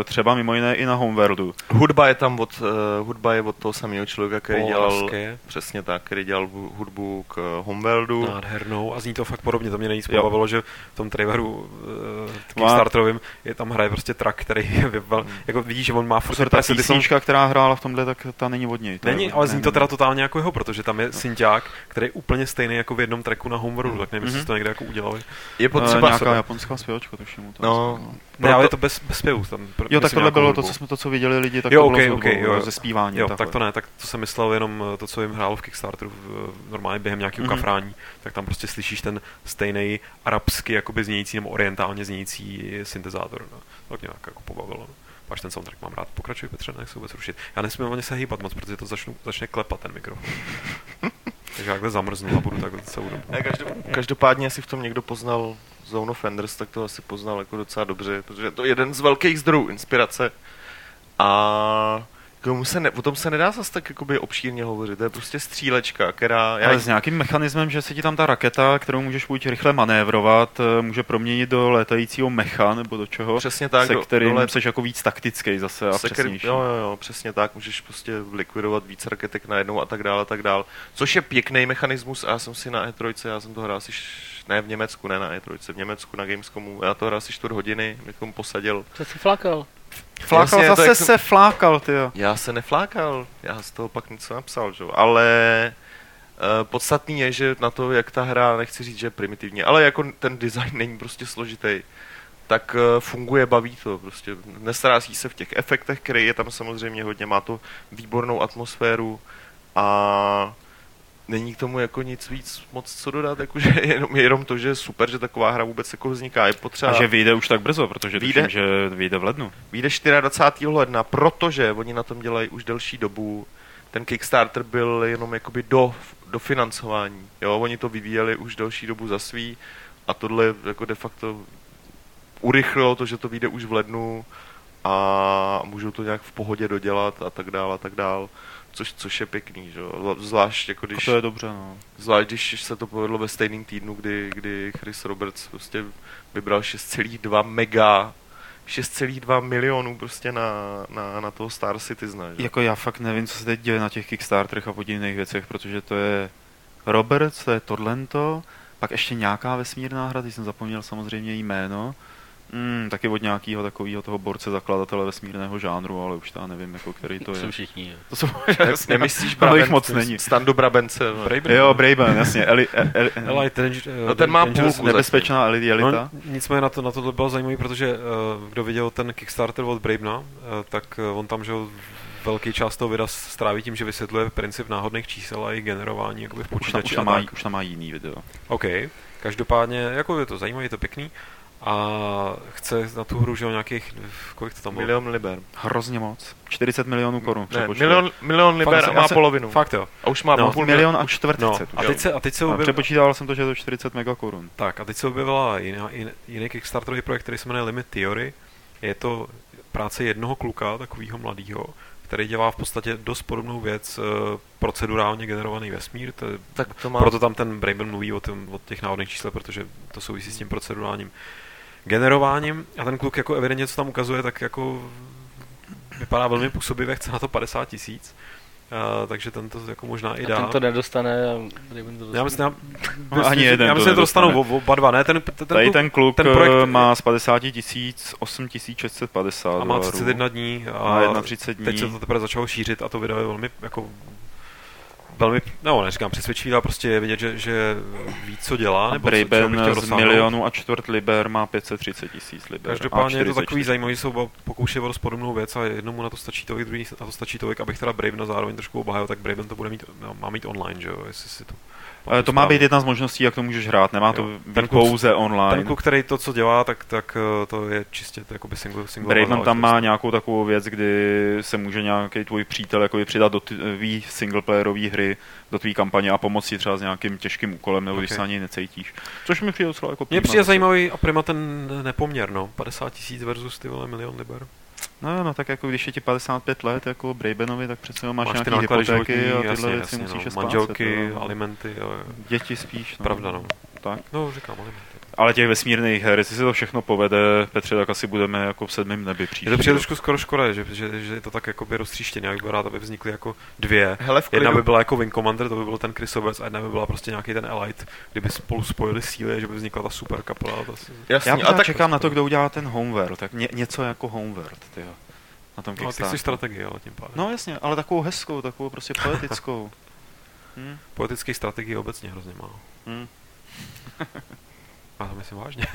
eh, třeba mimo jiné i na Homeworldu. Hudba je tam od, uh, hudba je od toho samého člověka, který dělal, Haske. přesně tak, který dělal hudbu k Homeworldu. Nádhernou a zní to fakt podobně, to mě nejvíc pobavilo, že v tom traileru uh, Kickstarterovým je tam hraje prostě track, který je vyval, hmm. jako vidíš, že on má furt ta písnička, která hrála v tomhle, tak ta není od něj. Není, ale zní to teda totálně jako jeho, protože tam je no. synťák, který je úplně stejný jako v jednom tracku na Homeworldu, hmm. tak nevím, jestli mm-hmm. to někde jako udělali. Je potřeba nějaká japonská zpěvačka, tuším. To no, ne, ale je to bez, bez zpěvu. Tam, jo, tak tohle bylo to, co jsme to, co viděli lidi, tak jo, to okay, bylo okay, jo, ze zpívání. Jo, tak to ne, tak to jsem myslel jenom to, co jim hrálo v Kickstarteru v, normálně během nějakého mm-hmm. kafrání, tak tam prostě slyšíš ten stejný arabsky jakoby znějící nebo orientálně znějící syntezátor. No. Tak nějak jako pobavilo. No. Až ten soundtrack mám rád. Pokračuj Petře, nech se vůbec rušit. Já nesmím ani se hýbat moc, protože to začnu, začne klepat ten mikrofon. Takže takhle zamrznu a budu takhle celou dobu. Každopádně, jestli v tom někdo poznal Zone of Enders, tak to asi poznal jako docela dobře, protože je to jeden z velkých zdrojů inspirace. A tomu se ne, o tom se nedá zase tak jakoby obšírně hovořit, to je prostě střílečka, která... Já... Ale s nějakým mechanismem, že se ti tam ta raketa, kterou můžeš buď rychle manévrovat, eh, může proměnit do létajícího mecha, nebo do čeho, přesně tak, se kterým do let... jsi jako víc taktický zase a se přesnější. Jo, jo, jo, přesně tak, můžeš prostě likvidovat víc raketek najednou a tak dále, a tak dále. Což je pěkný mechanismus a já jsem si na E3, já jsem to hrál asi ne v Německu, ne na E3, v Německu na Gamescomu, já to hrál asi čtvrt hodiny, mě tomu posadil. To si flakal. Flákal, Jasně, zase jak... se flákal, ty Já se neflákal, já z toho pak něco napsal, že? ale uh, podstatný je, že na to, jak ta hra, nechci říct, že je primitivně, ale jako ten design není prostě složitý, tak uh, funguje, baví to, prostě nestrácí se v těch efektech, který je tam samozřejmě hodně, má to výbornou atmosféru a není k tomu jako nic víc moc co dodat, jakože jenom, jenom to, že je super, že taková hra vůbec jako vzniká. Je potřeba... A že vyjde už tak brzo, protože vyjde, tuším, že vyjde v lednu. Vyjde 24. ledna, protože oni na tom dělají už delší dobu. Ten Kickstarter byl jenom jakoby do, do financování. Jo, oni to vyvíjeli už delší dobu za svý a tohle jako de facto urychlilo to, že to vyjde už v lednu a můžou to nějak v pohodě dodělat a tak dál a tak dál což, což je pěkný, že? Zvlášť jako když... A to je dobře, no. Zvlášť když se to povedlo ve stejném týdnu, kdy, kdy Chris Roberts prostě vybral 6,2 mega 6,2 milionů prostě na, na, na toho Star Citizen. Že? Jako já fakt nevím, co se teď děje na těch Kickstarterech a podivných věcech, protože to je Roberts, to je Torlento, pak ještě nějaká vesmírná hra, teď jsem zapomněl samozřejmě jméno, Mm, taky od nějakého takového toho borce zakladatele vesmírného žánru, ale už já nevím, jako který to To jsou je. všichni. jo. To jsou Nemyslíš Ale jich Braben, moc není. Standu Brabence. Braben. Jo, Braben, jasně. Eli, Eli, Eli, Elite No ten má půlku nebezpečná Eli, Elita. No, nicméně na to, na to bylo zajímavé, protože uh, kdo viděl ten Kickstarter od Bravena, uh, tak uh, on tam, že velký část toho videa stráví tím, že vysvětluje princip náhodných čísel a jejich generování jakoby v Už tam, počítači. už, tam má, už tam má jiný video. OK, každopádně, jako je to zajímavé, je to pěkný. A chce na tu hru, že jo, nějakých, kolik to tam bylo? Milion liber. Hrozně moc. 40 milionů korun. Ne, milion, milion liber Fakt, a má jsem- polovinu. Fakt jo. A už má No. půl milion a čtvrt. No, a teď se, a teď se Ale objevil, přepočítal jsem to, že je to 40 mega korun. tak, a teď se objevila jiná, jin, jiný Kickstarterový projekt, který se jmenuje Limit Theory. Je to práce jednoho kluka, takového mladého, který dělá v podstatě dost podobnou věc, eh, procedurálně generovaný vesmír. To Tak to má... proto tam ten Braben mluví o, tom, o těch náhodných číslech, protože to souvisí s tím procedurálním generováním. A ten kluk jako evidentně, co tam ukazuje, tak jako vypadá velmi působivě, chce na to 50 tisíc. Uh, takže ten to jako možná i A dá. ten to nedostane a Raven to Já dostane. myslím, já, No, ani jeden já to myslím, že to dostanou oba dva, ne? Ten, ten, Tady kluk ten kluk ten ten projekt- má z 50 tisíc 8650 a má dolarů. 31 dní A a 31 dní. teď se to teprve začalo šířit a to video je velmi jako velmi, no neříkám přesvědčivý, ale prostě je vidět, že, že ví, co dělá, A nebo co, Braben z dosáhnout. milionu a čtvrt liber má 530 tisíc liber. Každopádně je to 44. takový zajímavý, se oba pokoušeli o podobnou věc a jednomu na to stačí tolik, druhý na to stačí tolik, abych teda Bravena zároveň trošku obhájil, tak Braven to bude mít, no, má mít online, že jo, jestli si to... Eh, To má být jedna z možností, jak to můžeš hrát, nemá to Jo. být Ten kluk- pouze online. Ten kluk, který to, co dělá, tak, tak eh, to je čistě to jakoby single, single Braven tam má nějakou takovou věc, kdy se může nějaký tvůj přítel jakoby přidat do tvý singleplayerové hry, do tvý kampaně a pomoci třeba s nějakým těžkým úkolem, nebo když Ok. se ani necítíš. Což mi přijde docela jako Mně přijde zajímavý a prima ten nepoměr, no. 50 tisíc versus ty vole milion liber. No, no, tak jako když je ti 55 let, jako Bravenovi, tak přece jenom máš, Máš náklady hypotéky životní, a tyhle jasně, věci jasně, musíš no. splácet. Manželky, jo, no. alimenty, jo, jo. Děti spíš. No. Pravda, no. Tak. No, říkám alimenty. Ale těch vesmírných her, jestli se to všechno povede, Petře, tak asi budeme jako v sedmém nebi příští. Je to přijde rok. trošku skoro škoda, že, že, že je to tak jakoby roztříštěné, jak by rád, aby vznikly jako dvě. Hele, v Jedna by byla jako Wing Commander, to by byl ten Chris Roberts, a jedna by byla prostě nějaký ten Elite, kdyby spolu spojili síly, že by vznikla ta super kapela. To si... jasně, Já a tak čekám na to, kdo udělá ten Homeworld, tak ně, něco jako Homeworld, tyjo. Na tom No, ty jsi strategie, ale tím pádem. No jasně, ale takovou hezkou, takovou prostě poetickou. hm? Politické strategie obecně hrozně málo. Hm. A to myslím vážně.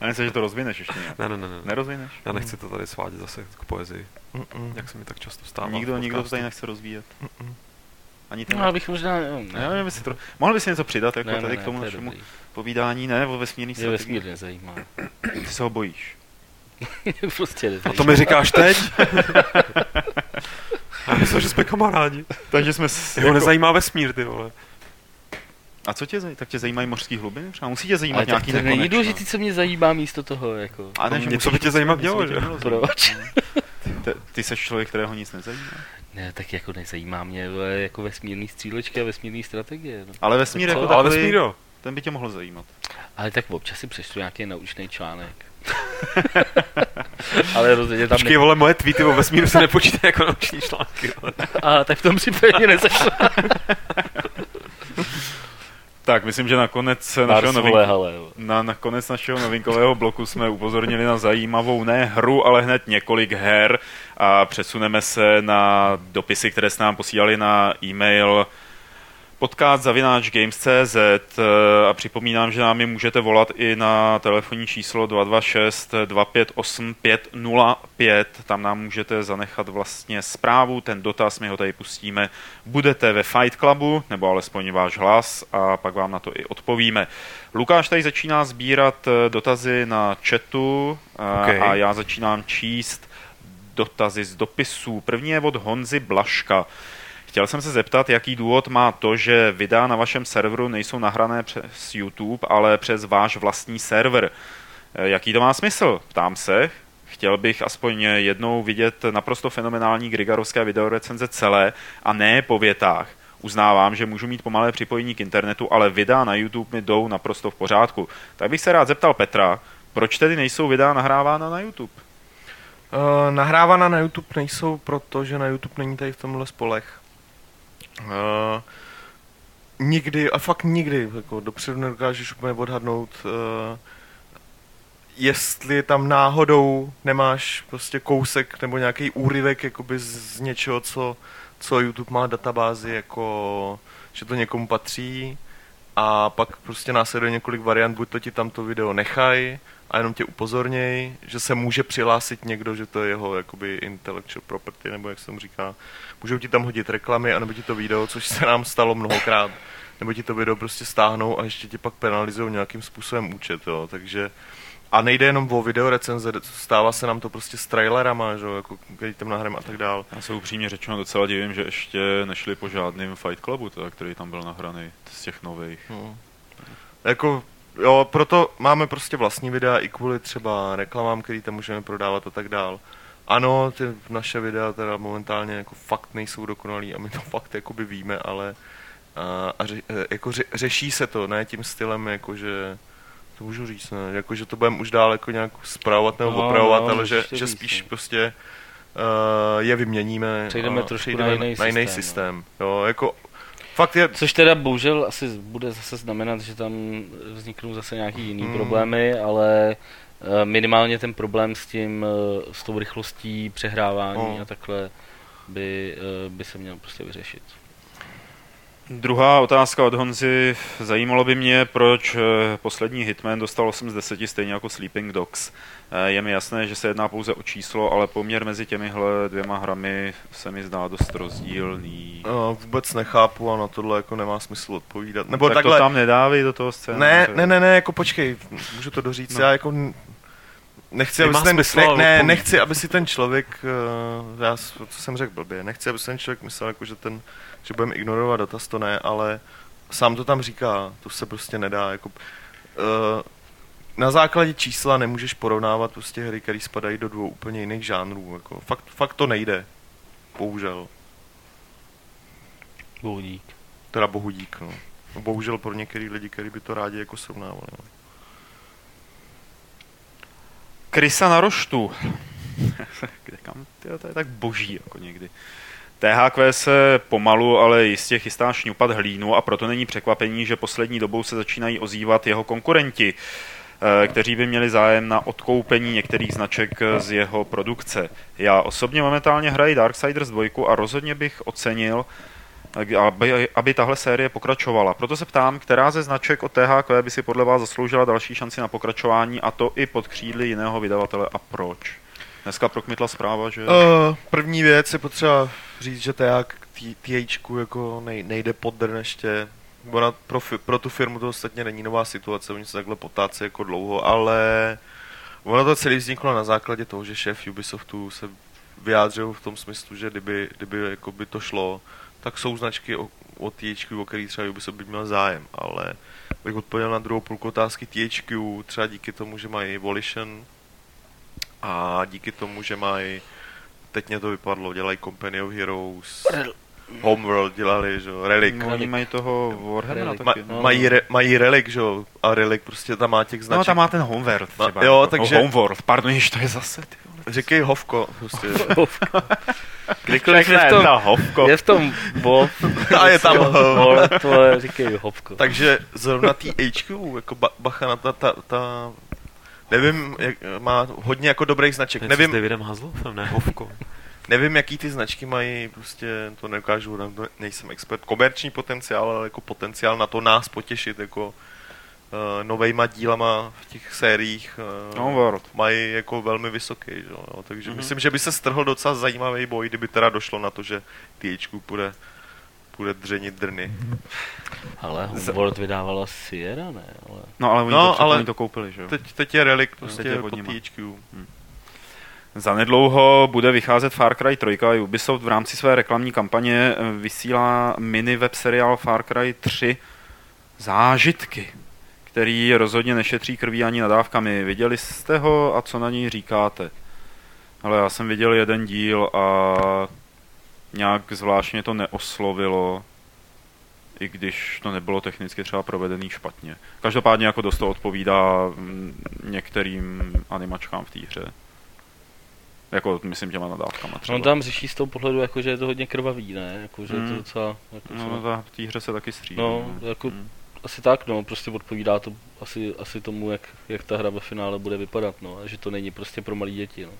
A nechceš, že to rozvineš ještě nějak. ne, ne, ne, ne. Nerozvineš? Já nechci to tady svádět zase k poezii, Mm-mm. jak se mi tak často stává. Nikdo, nikdo to tady nechce rozvíjet. Mm-mm. Ani ten. No, já bych možná... Ne, já nevím, jestli to... Mohl bys si něco přidat jako ne, ne, tady ne, k tomu to je našemu dobrý. povídání? Ne, o vesmírný Mě strategii. vesmír nezajímá. Ty se ho bojíš. prostě A nezajímá. to mi říkáš teď? Já myslím, že jsme kamarádi. Takže jsme... S, Jeho nezajímá vesmír, ty vole. A co tě zajímá? Tak tě zajímají mořské hlubiny? Třeba musí tě zajímat Ale tak nějaký to není nekonečno. důležitý, co mě zajímá místo toho, jako. A ne, že musíš- by tě zajímat něco by mělo, tě že? zajímat. Proč? Ty, ty jsi člověk, kterého nic nezajímá. Ne, tak jako nezajímá mě vole, jako vesmírný střílečky a vesmírný strategie. No. Ale vesmír jako Ale takový, vesmír, jo. ten by tě mohl zajímat. Ale tak občas si přečtu nějaký naučný článek. Ale rozhodně tam Počkej, vole, moje tweety o vesmíru se nepočítají jako nauční články. Ale... A tak v tom případě nezašlo. Tak, myslím, že nakonec našeho, jo. na, na konec našeho novinkového bloku jsme upozornili na zajímavou ne hru, ale hned několik her a přesuneme se na dopisy, které se nám posílali na e-mail podcast zavináč games.cz a připomínám, že nám je můžete volat i na telefonní číslo 226 258 505. Tam nám můžete zanechat vlastně zprávu, ten dotaz, my ho tady pustíme. Budete ve Fight Clubu, nebo alespoň váš hlas a pak vám na to i odpovíme. Lukáš tady začíná sbírat eh, dotazy na chatu a, Okay. a já začínám číst dotazy z dopisů. První je od Honzy Blaška. Chtěl jsem se zeptat, jaký důvod má to, že videa na vašem serveru nejsou nahrané přes YouTube, ale přes váš vlastní server. Eh, Jaký to má smysl? Ptám se. Chtěl bych aspoň jednou vidět naprosto fenomenální Grigarovské videorecenze celé a ne po větách. Uznávám, že můžu mít pomalé připojení k internetu, ale videa na YouTube mi jdou naprosto v pořádku. Tak bych se rád zeptal Petra, proč tedy nejsou videa nahrávána na YouTube? Uh, nahrávána na YouTube nejsou, protože na YouTube není tady v tomhle spolech. Uh, nikdy, a fakt nikdy, jako dopředu nedokážeš úplně odhadnout, uh, jestli tam náhodou nemáš prostě kousek nebo nějaký úryvek jakoby z něčeho, co, co YouTube má databázi, jako že to někomu patří. A pak prostě následuje několik variant, buď to ti tam to video nechaj a jenom tě upozorněj, že se může přihlásit někdo, že to je jeho jakoby intellectual property, nebo jak se mu říká. Můžou ti tam hodit reklamy, anebo ti to video, což se nám stalo mnohokrát, nebo ti to video prostě stáhnou a ještě ti pak penalizují nějakým způsobem účet, jo. takže a nejde jenom o video recenze, stává se nám to prostě s trailerama, že? jako který tam nahrem a tak dál. Já se upřímně řečeno docela divím, že ještě nešli po žádným Fight Clubu, teda, který tam byl nahraný z těch nových. No. Jako, jo, proto máme prostě vlastní videa i kvůli třeba reklamám, který tam můžeme prodávat a tak dál. Ano, ty naše videa teda momentálně jako fakt nejsou dokonalý a my to fakt jakoby víme, ale a, a ře, jako ře, řeší se to, ne tím stylem, jako že to můžu říct, ne? Jako, že to budeme už dál jako nějak zpravovat nebo no, opravovat, no, ale že, že spíš víc, prostě uh, je vyměníme Přejdeme trošku přejdeme na jiný, na jiný systém. systém. Jo, jako Fakt je... Což teda bohužel asi bude zase znamenat, že tam vzniknou zase nějaký jiný hmm. problémy, ale eh, minimálně ten problém s tím, eh, s tou rychlostí přehrávání oh. a takhle by, by se měl prostě vyřešit. Druhá otázka od Honzy. Zajímalo by mě, proč eh, poslední Hitman dostal 8 z 10, stejně jako Sleeping Dogs. Eh, je mi jasné, že se jedná pouze o číslo, ale poměr mezi těmihle dvěma hrami se mi zdá dost rozdílný. No, vůbec nechápu a na tohle jako nemá smysl odpovídat. Nebo tak takhle... to tam nedávej do toho scénu. Ne, ne, ne, ne, jako počkej, můžu to doříct. No. Já jako Nechci, aby ten, ne, ne, nechci, aby si ten člověk, uh, já, co jsem řekl blbě, nechci, aby si ten člověk myslel, jako, že, ten, že budeme ignorovat data, to ne, ale sám to tam říká, to se prostě nedá. Jako, uh, na základě čísla nemůžeš porovnávat prostě hry, které spadají do dvou úplně jiných žánrů. Jako, fakt, fakt to nejde. Bohužel. Bohudík. Teda bohudík, no. Bohužel pro některý lidi, kteří by to rádi jako srovnávali. No. Krysa na roštu. Kam, tyjo, to je tak boží jako někdy. THQ se pomalu, ale jistě chystá šňupat hlínu a proto není překvapení, že poslední dobou se začínají ozývat jeho konkurenti, eh, kteří by měli zájem na odkoupení některých značek z jeho produkce. Já osobně momentálně hraji Darksiders 2 a rozhodně bych ocenil, aby, aby tahle série pokračovala. Proto se ptám, která ze značek od THQ by si podle vás zasloužila další šanci na pokračování a to i pod křídly jiného vydavatele a proč? Dneska prokmitla zpráva, že... Uh, první věc je potřeba říct, že THQ jako nej, nejde pod drn ještě. Ona pro, pro tu firmu to ostatně není nová situace, oni se takhle potácí jako dlouho, ale ono to celé vzniklo na základě toho, že šéf Ubisoftu se vyjádřil v tom smyslu, že kdyby, kdyby jako by to šlo, tak jsou značky od THQ, o kterých třeba Ubisoft by měl zájem, ale bych odpověděl na druhou půlku otázky THQ, třeba díky tomu, že mají Volition a díky tomu, že mají, teď mě to vypadlo, dělají Company of Heroes, Homeworld dělali, že Relic. No, oni mají toho Warhammera taky. Ma, mají, re, mají Relic, že a Relic prostě tam má těch značek. No tam má ten Homeworld třeba. jo, takže... Oh, Homeworld, pardon, to je zase, ty Říkej Hovko, prostě. Hovko. Kdykoliv je v tom, na Hovko. Je v tom Bob. A je tam Hov. To říkej Hovko. Takže zrovna tý HQ, jako bacha na ta, ta, ta nevím, jak, má hodně jako dobrých značek. Nevím, s Davidem Haslovem, ne Hovko. Nevím, jaký ty značky mají, prostě to nedokážu, nejsem expert, komerční potenciál, ale jako potenciál na to nás potěšit, jako uh, novejma dílama v těch sériích uh, no, World. mají jako velmi vysoký, že? No, takže mm-hmm. myslím, že by se strhl docela zajímavý boj, kdyby teda došlo na to, že THQ bude, bude dřenit drny. Ale Homeworld vydávala Sierra, ne? Ale... No ale oni, no, to, ale oni to koupili, že jo? Teď, teď je Relic prostě je pod THQ. Hmm. Zanedlouho bude vycházet Far Cry 3 a Ubisoft v rámci své reklamní kampaně eh, vysílá mini web seriál Far Cry 3 zážitky který rozhodně nešetří krví ani nadávkami. Viděli jste ho a co na něj říkáte? Ale já jsem viděl jeden díl a nějak zvláštně to neoslovilo, i když to nebylo technicky třeba provedený špatně. Každopádně jako dost to odpovídá mm, některým animačkám v té hře. Jako, myslím, těma nadávkama třeba. On tam řeší z toho pohledu, jako, že je to hodně krvavý, ne? Jako, že hmm. to docela... Jako, no, ta, v té hře se taky střílí. No, jako, hmm asi tak, no, prostě odpovídá to asi, asi tomu, jak, jak ta hra ve finále bude vypadat, no, že to není prostě pro malé děti, no.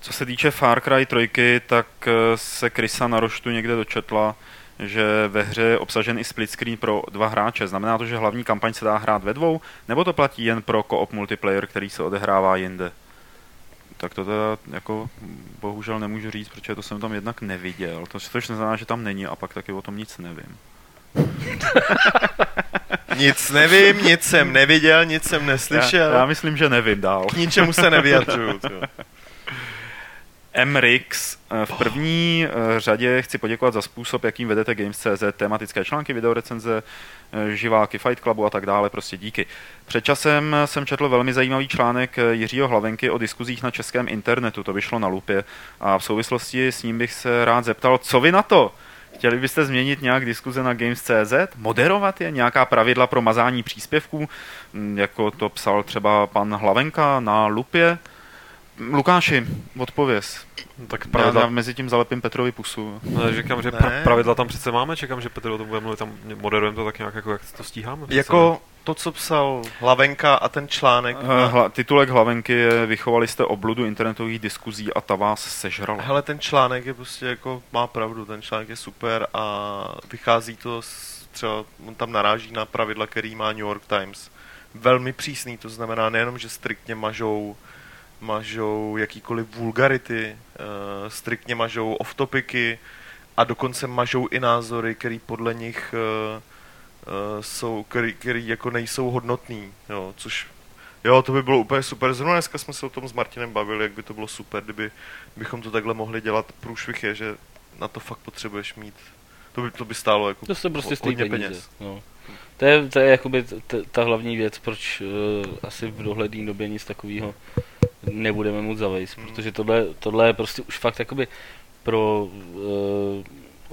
Co se týče Far Cry 3, tak eh, se Krysa na roštu někde dočetla, že ve hře je obsažen i split screen pro dva hráče. Znamená to, že hlavní kampaň se dá hrát ve dvou, nebo to platí jen pro co-op multiplayer, který se odehrává jinde? Tak to teda jako bohužel nemůžu říct, protože to jsem tam jednak neviděl. To což neznamená, že tam není a pak taky o tom nic nevím. Nic nevím, nic jsem neviděl, nic jsem neslyšel. Já, já myslím, že nevím dál. K ničemu se nevyjadřuju. MRix. Eh, v první eh, řadě chci poděkovat za způsob, jakým vedete Games.cz, tematické články, videorecenze, eh, živáky Fight Clubu a tak dále, prostě díky. Před časem jsem četl velmi zajímavý článek Jiřího Hlavenky o diskuzích na českém internetu, to vyšlo na Lupě a v souvislosti s ním bych se rád zeptal, co vy na to? Chtěli byste změnit nějak diskuze na Games.cz? Moderovat je? Nějaká pravidla pro mazání příspěvků? Hm, jako to psal třeba pan Hlavenka na Lupě? Lukáši, odpověz. No, tak pravidla... Já, já mezi tím zalepím Petrovi pusu. No, říkám, že pra, pravidla tam přece máme, čekám, že Petr o tom bude mluvit, tam moderujeme to tak nějak, jako jak to stíháme. Jako to, co psal Hlavenka a ten článek. Eh, hla, titulek Hlavenky je Vychovali jste obludu internetových diskuzí a ta vás sežrala. Hele, ten článek je prostě jako, má pravdu, ten článek je super a vychází to z, třeba, on tam naráží na pravidla, který má New York Times. Velmi přísný, to znamená nejenom, že striktně mažou mažou jakýkoliv vulgarity, uh, striktně mažou off-topiky a dokonce mažou i názory, které podle nich uh, jsou, který, který jako nejsou hodnotný, jo, což Jo, to by bylo úplně super. Zrovna dneska jsme se o tom s Martinem bavili, jak by to bylo super, kdyby bychom to takhle mohli dělat. Průšvih je, že na to fakt potřebuješ mít. To by, to by stálo jako To se prostě stojí peníze. Peněz. No. To je, to je jakoby t, ta hlavní věc, proč uh, asi v dohledné době nic takového nebudeme moc zavejst, hmm. protože tohle, tohle je prostě už fakt jakoby pro uh,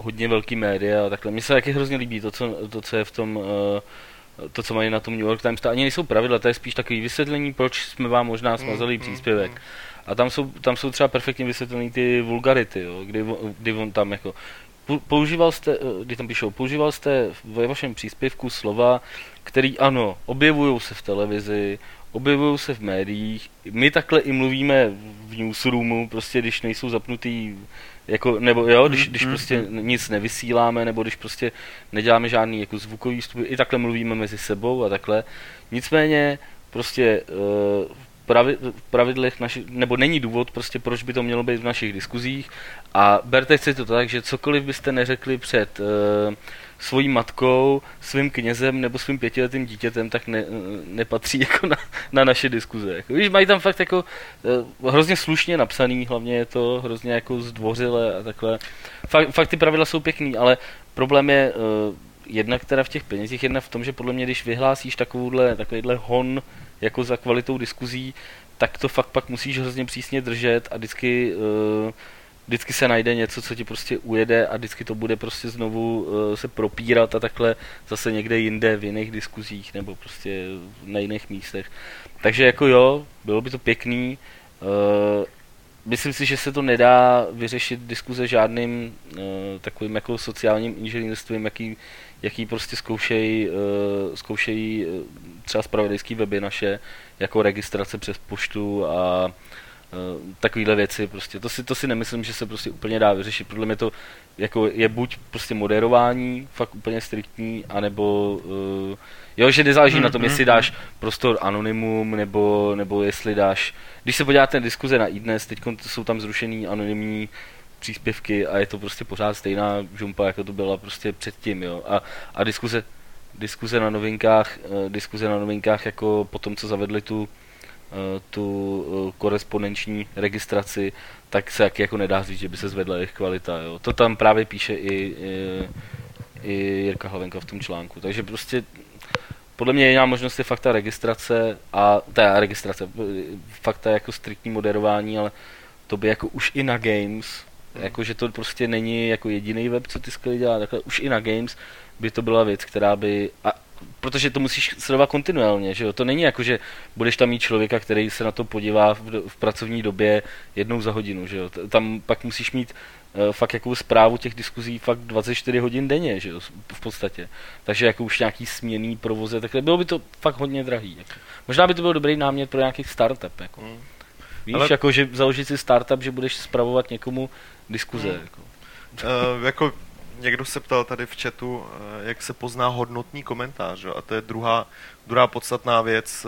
hodně velký média a takhle. Mně se taky hrozně líbí to, co, to, co je v tom uh, to, co mají na tom New York Times, to ani nejsou pravidla, to je spíš takový vysvětlení, proč jsme vám možná smazali hmm, příspěvek. Hmm. A tam jsou, tam jsou třeba perfektně vysvětlený ty vulgarity, jo, kdy, kdy on tam jako používal jste, eh, kdy tam píšou, používal jste ve vašem příspěvku slova, který ano, objevují se v televizi, objevují se v médiích. My takhle i mluvíme v newsroomu, prostě když nejsou zapnutý, jako, nebo jo, když, když mm, prostě nic nevysíláme, nebo když prostě neděláme žádný jako zvukový vstup, i takhle mluvíme mezi sebou a takhle. Nicméně prostě uh, pravidlech naši, nebo není důvod prostě, proč by to mělo být v našich diskuzích a berte si to tak, že cokoliv byste neřekli před uh, svojí matkou, svým knězem nebo svým pětiletým dítětem, tak ne, nepatří jako na, na naše diskuze. Jako, víš, mají tam fakt jako uh, hrozně slušně napsaný, hlavně je to hrozně jako zdvořile a takhle. Fakt, fakt ty pravidla jsou pěkný, ale problém je uh, jedna, která v těch penězích, jedna v tom, že podle mě, když vyhlásíš takovouhle, takovýhle hon jako za kvalitou diskuzí, tak to fakt pak musíš hrozně přísně držet a vždycky uh, vždycky se najde něco, co ti prostě ujede a vždycky to bude prostě znovu uh, se propírat a takhle zase někde jinde v jiných diskuzích nebo prostě na jiných místech. Takže jako jo, bylo by to pěkný. Uh, myslím si, že se to nedá vyřešit diskuze žádným uh, takovým jako sociálním inženýrstvím, jaký, jaký prostě zkoušejí uh, zkoušej, uh, třeba spravodajský weby naše, jako registrace přes poštu a takovéhle věci, prostě to si, to si nemyslím, že se prostě úplně dá vyřešit. Podle mě to jako je buď prostě moderování, fakt úplně striktní, anebo uh, jo, že nezáleží mm, na tom, mm, jestli dáš prostor anonymum, nebo, nebo jestli dáš, když se podíváte na diskuze na iDnes, teď jsou tam zrušený anonymní příspěvky a je to prostě pořád stejná žumpa, jako to byla prostě předtím, jo. A, a diskuze, diskuze na novinkách, uh, diskuze na novinkách jako po tom, co zavedli tu Eh, tu eh, korespondenční registraci, tak se jak jako nedá říct, že by se zvedla jejich kvalita. Jo. To tam právě píše i, i, i Jirka Hlavenka v tom článku. Takže prostě podle mě jediná možnost je fakt ta registrace a ta registrace, fakt jako striktní moderování, ale to by jako už i na games Jako, že to prostě není jako jediný web, co ty skvěle dělá. Takhle už i na Games by to byla věc, která by... A, protože to musíš sledovat kontinuálně, že jo? To není jako, že budeš tam mít člověka, který se na to podívá v, v pracovní době jednou za hodinu, že jo? Tam pak musíš mít uh, fakt jako zprávu těch diskuzí fakt 24 hodin denně, že jo? V podstatě. Takže jako už nějaký směný provoze, takhle bylo by to fakt hodně drahý. Jako. Možná by to byl dobrý námět pro nějaký startup, jako. Hmm. Víš, Ale- jako že založit si startup, že budeš spravovat někomu diskuze. Hmm. Jako. Uh, jako někdo se ptal tady v chatu, uh, jak se pozná hodnotný komentář, jo? a to je druhá, druhá podstatná věc.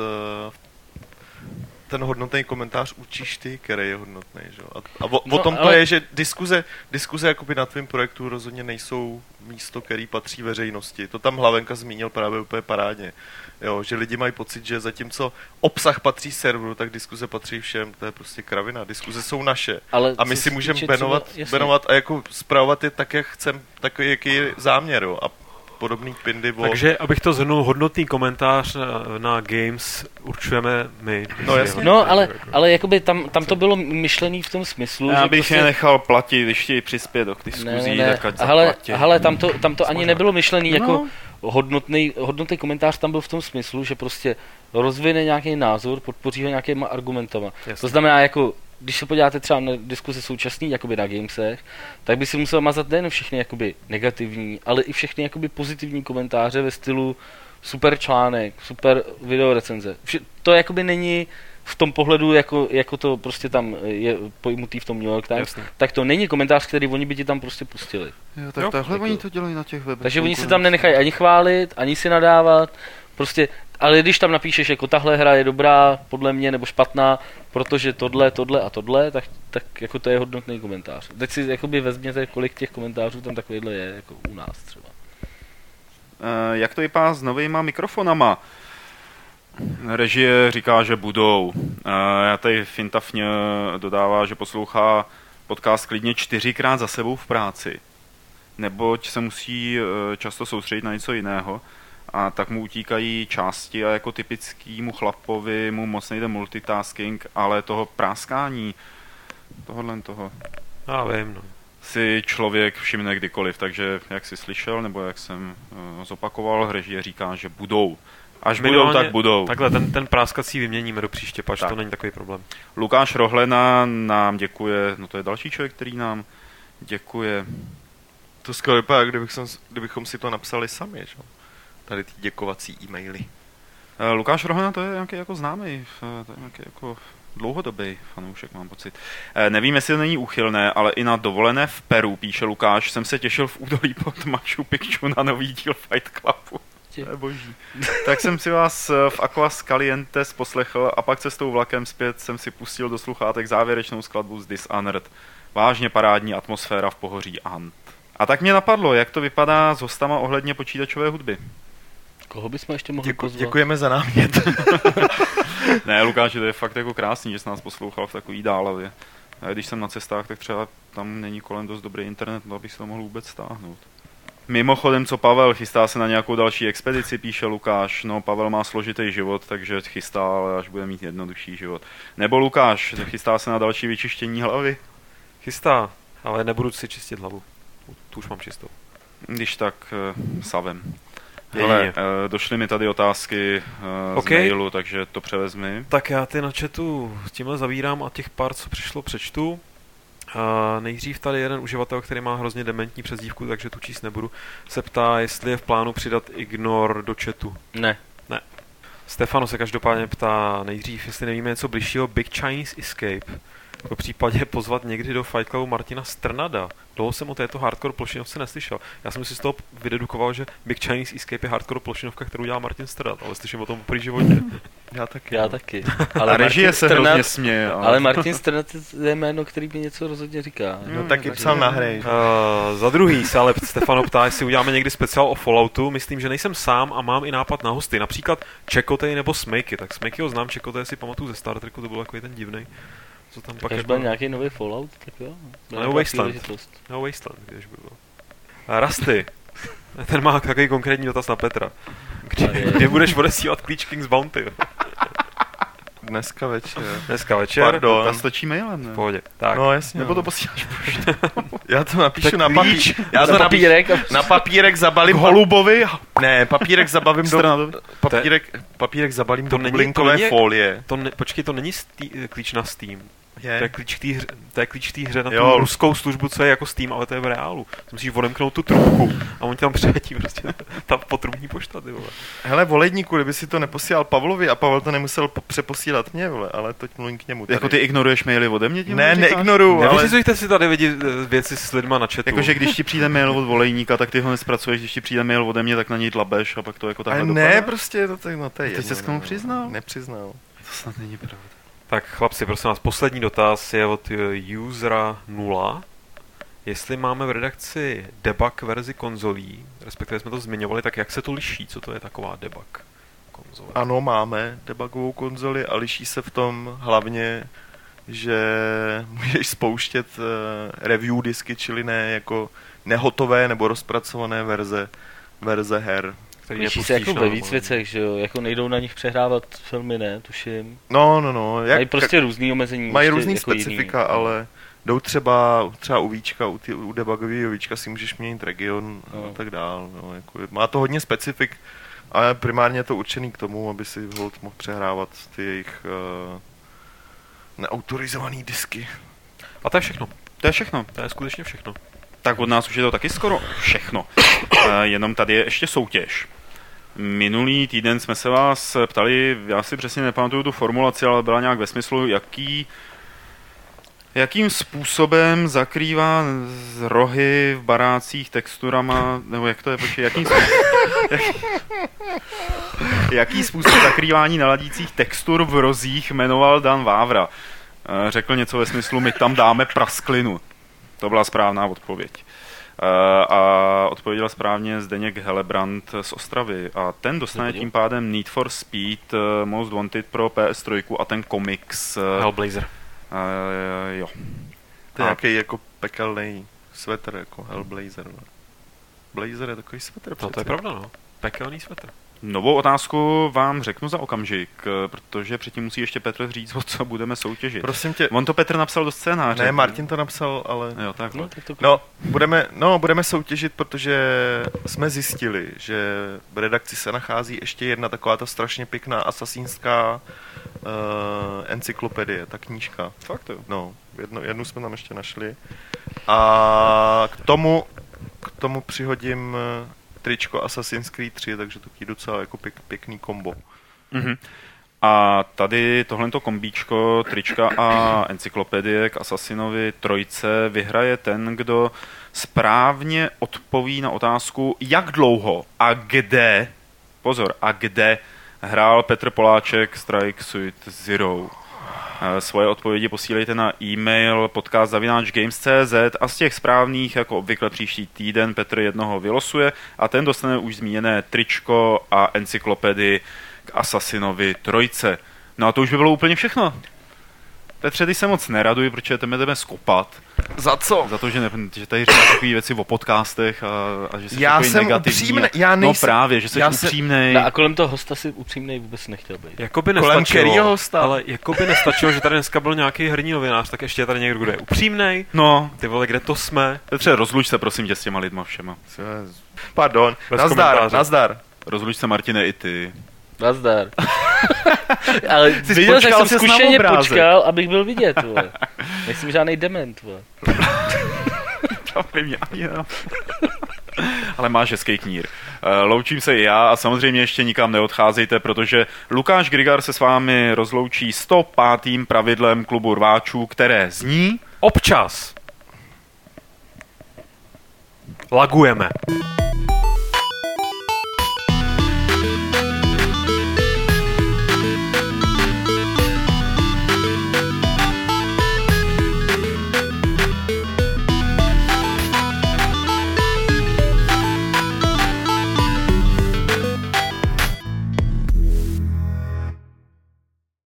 Ten hodnotný komentář učíš ty, který je hodnotný. Že? A, a o, No, o tom to ale- je, že diskuze, diskuze jakoby na tvém projektu rozhodně nejsou místo, který patří veřejnosti. To tam Hlavenka zmínil právě úplně parádně. Jo, že lidi mají pocit, že zatímco obsah patří serveru, tak diskuze patří všem. To je prostě kravina. Diskuze jsou naše. Ale A my si můžeme benovat, benovat a jako zpravovat je tak, jak chcem, takový, jaký je záměr, jo. A podobný pindy o... Takže, abych to zhrnul, hodnotný komentář na, na Games určujeme my. No, jasně. No, ale, ale jakoby tam, tam to bylo myšlený v tom smyslu, Já že bych prostě... je nechal platit, když chtějí přispět do diskuzí, ne, ne. tak ať Hele, hele, tam to, tam to ani nebylo myšlený No. jako hodnotný, hodnotný komentář tam byl v tom smyslu, že prostě rozvine nějaký názor, podpoří ho nějakýma argumentama. Jasně. To znamená, jako, když se podíváte třeba na diskuze současný, jakoby na Gamesech, tak by si musel mazat nejen všechny jakoby negativní, ale i všechny jakoby pozitivní komentáře ve stylu super článek, super video recenze. Vše, to jakoby není v tom pohledu, jako, jako to prostě tam je pojmutý v tom New York Times, Jasně. tak to není komentář, který oni by ti tam prostě pustili. Jo, tak Jo, takhle jako- oni to dělají na těch webech. Takže oni si konec. tam nenechají ani chválit, ani si nadávat, prostě, ale když tam napíšeš, jako tahle hra je dobrá, podle mě, nebo špatná, protože tohle, tohle a tohle, tak, tak jako to je hodnotný komentář. Teď si jakoby vezměte, kolik těch komentářů tam takovýhle je, jako u nás třeba. Eh, jak to vypadá s novýma mikrofonama? Režie říká, že budou. Eh, já tady Fintafně dodává, že poslouchá podcast klidně čtyřikrát za sebou v práci. Neboť se musí eh, často soustředit na něco jiného a tak mu utíkají části a jako typickýmu chlapovi mu moc nejde multitasking, ale toho práskání, tohohle toho Já vím, no. si člověk všimne kdykoliv, takže jak jsi slyšel, nebo jak jsem uh, zopakoval, režie říká, že budou. Až budou, Minimálně tak budou. Takhle, ten, ten práskací vyměníme do příště, pač Tak. to není takový problém. Lukáš Rohlena nám děkuje, no to je další člověk, který nám děkuje. To skoro vypadá, kdybychom, kdybychom si to napsali sami, že? Tady ty děkovací e-maily. Eh, Lukáš Rohlena to je nějaký jako známý, eh, to je nějaký jako dlouhodobý fanoušek, mám pocit. Eh, Nevím, jestli to není úchylné, ale i na dovolené v Peru, píše Lukáš, jsem se těšil v údolí pod Machu Picchu na nový díl Fight Clubu. To je boží. tak jsem si vás v Aquas Calientes poslechl a pak cestou vlakem zpět jsem si pustil do sluchátek závěrečnou skladbu z Dishonored. Vážně parádní atmosféra v pohoří Ant. A tak mě napadlo, jak to vypadá s hostama ohledně počítačové hudby. Koho bychom ještě mohli Děku, pozvat? děkujeme za námět. Ne, Lukáši, to je fakt jako krásný, že jsi nás poslouchal v takový dálavě. A když jsem na cestách, tak třeba tam není kolem dost dobrý internet, no, abych si to mohl vůbec stáhnout. Mimochodem, co Pavel, chystá se na nějakou další expedici, píše Lukáš. No, Pavel má složitý život, takže chystá, ale až bude mít jednodušší život. Nebo Lukáš, chystá se na další vyčištění hlavy? Chystá, ale nebudu si čistit hlavu. Tu už mám čistou. Když tak uh, savem. Hele, uh, došly mi tady otázky uh, OK. z mailu, takže to převezmi. Tak já ty na chatu tímhle zavírám a těch pár, co přišlo, přečtu. A nejdřív tady jeden uživatel, který má hrozně dementní přezdívku, takže tu číst nebudu, se ptá, jestli je v plánu přidat ignore do chatu. Ne. Stefano se každopádně ptá nejdřív, jestli nevíme něco bližšího Big Chinese Escape. Po případě pozvat někdy do Fight Clubu Martina Strnada. Dlouho jsem o této hardcore plošinovce neslyšel. Já jsem si z toho vydedukoval, že Big Chinese Escape je hardcore plošinovka, kterou dělá Martin Strnad, ale slyším o tom po životě. Já taky. Já no. taky. Ale režie Martin se Strnad- hrozně směje. Ale... Ale Martin Strnad je jméno, který mi něco rozhodně říká. No taky psal na hry. Uh, za druhý se ale Stefano ptá, jestli uděláme někdy speciál o Falloutu. Myslím, že nejsem sám a mám i nápad na hosty. Například Čekotej nebo Smekey. Tak Smekeyho znám, Čekotej si pamatuju ze Star Treku, to byl takový ten divný. Co tam pak jako- byl nějaký nový Fallout, tak jo. Nějaká Wasteland. No, Wasteland, když by bylo. A Rusty. Ten má takový konkrétní dotaz na Petra. Kdy, kdy budeš odesílat klíč King's Bounty? Dneska večer. Dneska večer. Pardon. Ta stačí mailem, V ne? pohodě. Tak. No jasně. Nebo no. to posíláš Já to napíšu Tak na papír. Já to Na papírek a na papírek zabalím. Holubovi Ne, papírek zabavím do... Papírek, papírek zabalím To do není- to není- folie. To ne, počkej, to není stý, klíč na Steam. To je Je. klíč k té hře, to je klíč k té hře na tu Jo. ruskou službu, co je jako Steam, ale to je v reálu. To musíš odemknout tu trubku a on ti tam přijetí prostě ta potrubní pošta, ty vole. Hele, voledníku, kdyby si to neposílal Pavlovi a Pavel to nemusel po- přeposílat mě, vole, ale teď mluvím k němu. Tady. Jako ty ignoruješ maily ode mě? tím Ne, neignoruju, ale... Nevyřizujte si tady lidi eh, věci s lidma na chatu. Jakože když ti přijde mail od volejníka, tak ty ho nespracuješ, když ti přijde mail ode mě, tak na něj dlabeš a pak to jako takhle Ale dopadá? ne, prostě to tak, no to je Ty jedno, ses k tomu no. přiznal? Nepřiznal. To snad není pravda. Tak chlapci, prosím vás, poslední dotaz je od eh, usera 0. Jestli máme v redakci debug verzi konzolí, respektive jsme to zmiňovali, tak jak se to liší, co to je taková debug konzole? Ano, máme debugovou konzoli a liší se v tom hlavně, že můžeš spouštět eh, review disky, čili ne jako nehotové nebo rozpracované verze, verze her. Který Liší se jako na ve víc věcech, že jo, jako nejdou na nich přehrávat filmy, ne, tuším. No, no, no. Jak, Mají prostě různý omezení. mají ještě různý jako jiný. specifika, ale jdou třeba, třeba u Víčka, u, ty, u debugového Víčka si můžeš měnit region No. a tak dál. No, jako, má to hodně specifik, ale primárně je to určený k tomu, aby si hold mohl přehrávat ty jejich uh, neautorizované disky. A to je všechno. To je všechno. To je skutečně všechno. Tak od nás už je to taky skoro všechno. Eh, Jenom tady je ještě soutěž. Minulý týden jsme se vás ptali, já si přesně nepamatuju tu formulaci, ale byla nějak ve smyslu, jaký, jakým způsobem zakrývá z rohy v barácích texturama, nebo jak to je, počkej, jakým jak, jaký způsob zakrývání naladících textur v rozích jmenoval Dan Vávra. Eh, Řekl něco ve smyslu, my tam dáme prasklinu. To byla správná odpověď. Eh, A odpověděl správně Zdeněk Helebrant z Ostravy. A ten dostane tím pádem Need for Speed eh, Most Wanted pro PS3 a ten komiks. eh, Hellblazer. eh, jo. To je A- nějaký jako pekelný svetr, jako Hellblazer. No. Blazer je takový svetr. No to je pravda, no. Pekelný svetr. Novou otázku vám řeknu za okamžik, protože předtím musí ještě Petr říct, o co budeme soutěžit. Prosím tě, On to Petr napsal do scénáře. ne, Martin to napsal, ale... Jo, tak. No, tak to No, budeme, no, budeme soutěžit, protože jsme zjistili, že v redakci se nachází ještě jedna taková ta strašně pěkná asasínská uh, encyklopedie, ta knížka. Fakt jo. No, jednu, jednu jsme tam ještě našli. A k tomu, k tomu přihodím tričko Assassin's Creed 3, takže to je docela jako pěk, pěkný kombo. Mhm. A tady tohleto kombíčko, trička a encyklopedie k Assassinovi trojce vyhraje ten, kdo správně odpoví na otázku, jak dlouho a kde, pozor, a kde hrál Petr Poláček Strike Suit Zero. Eh, Svoje odpovědi posílejte na e-mail podcast.games.cz a z těch správných, jako obvykle příští týden, Petr jednoho vylosuje a ten dostane už zmíněné tričko a encyklopedii k Assassinovi trojce. No a to už by bylo úplně všechno. Petře, ty se moc neraduj, protože tebe jdeme skopat. Za co? Za to, že, ne, že tady říkáš takové věci o podcastech a, a že jsi Já takový jsem negativní. upřímnej, já No nejsem- právě, že jsi já se- upřímnej. No a kolem toho hosta si upřímnej vůbec nechtěl být. Jakoby Kolem nestačilo, kterýho hosta? ale jakoby nestačilo, že tady dneska byl nějaký herní novinář, tak ještě je tady někdo, kdo je upřímnej. No, Ty vole, kde to jsme? Petře, rozluč se prosím tě s těma lidma všema. Pardon, Bez nazdar, komentáře. nazdar. Rozluč se, Martine, i ty. Nazdar. Ale Jsi viděl, že počkal, jsem zkušeně počkal, abych byl vidět, vole. Nejsem žádný dement, vole. Mě ani. Ale máš hezký knír. Eh, Loučím se i já a samozřejmě ještě nikam neodcházejte, protože Lukáš Grigar se s vámi rozloučí 105. pravidlem klubu rváčů, které zní... Občas. Lagujeme.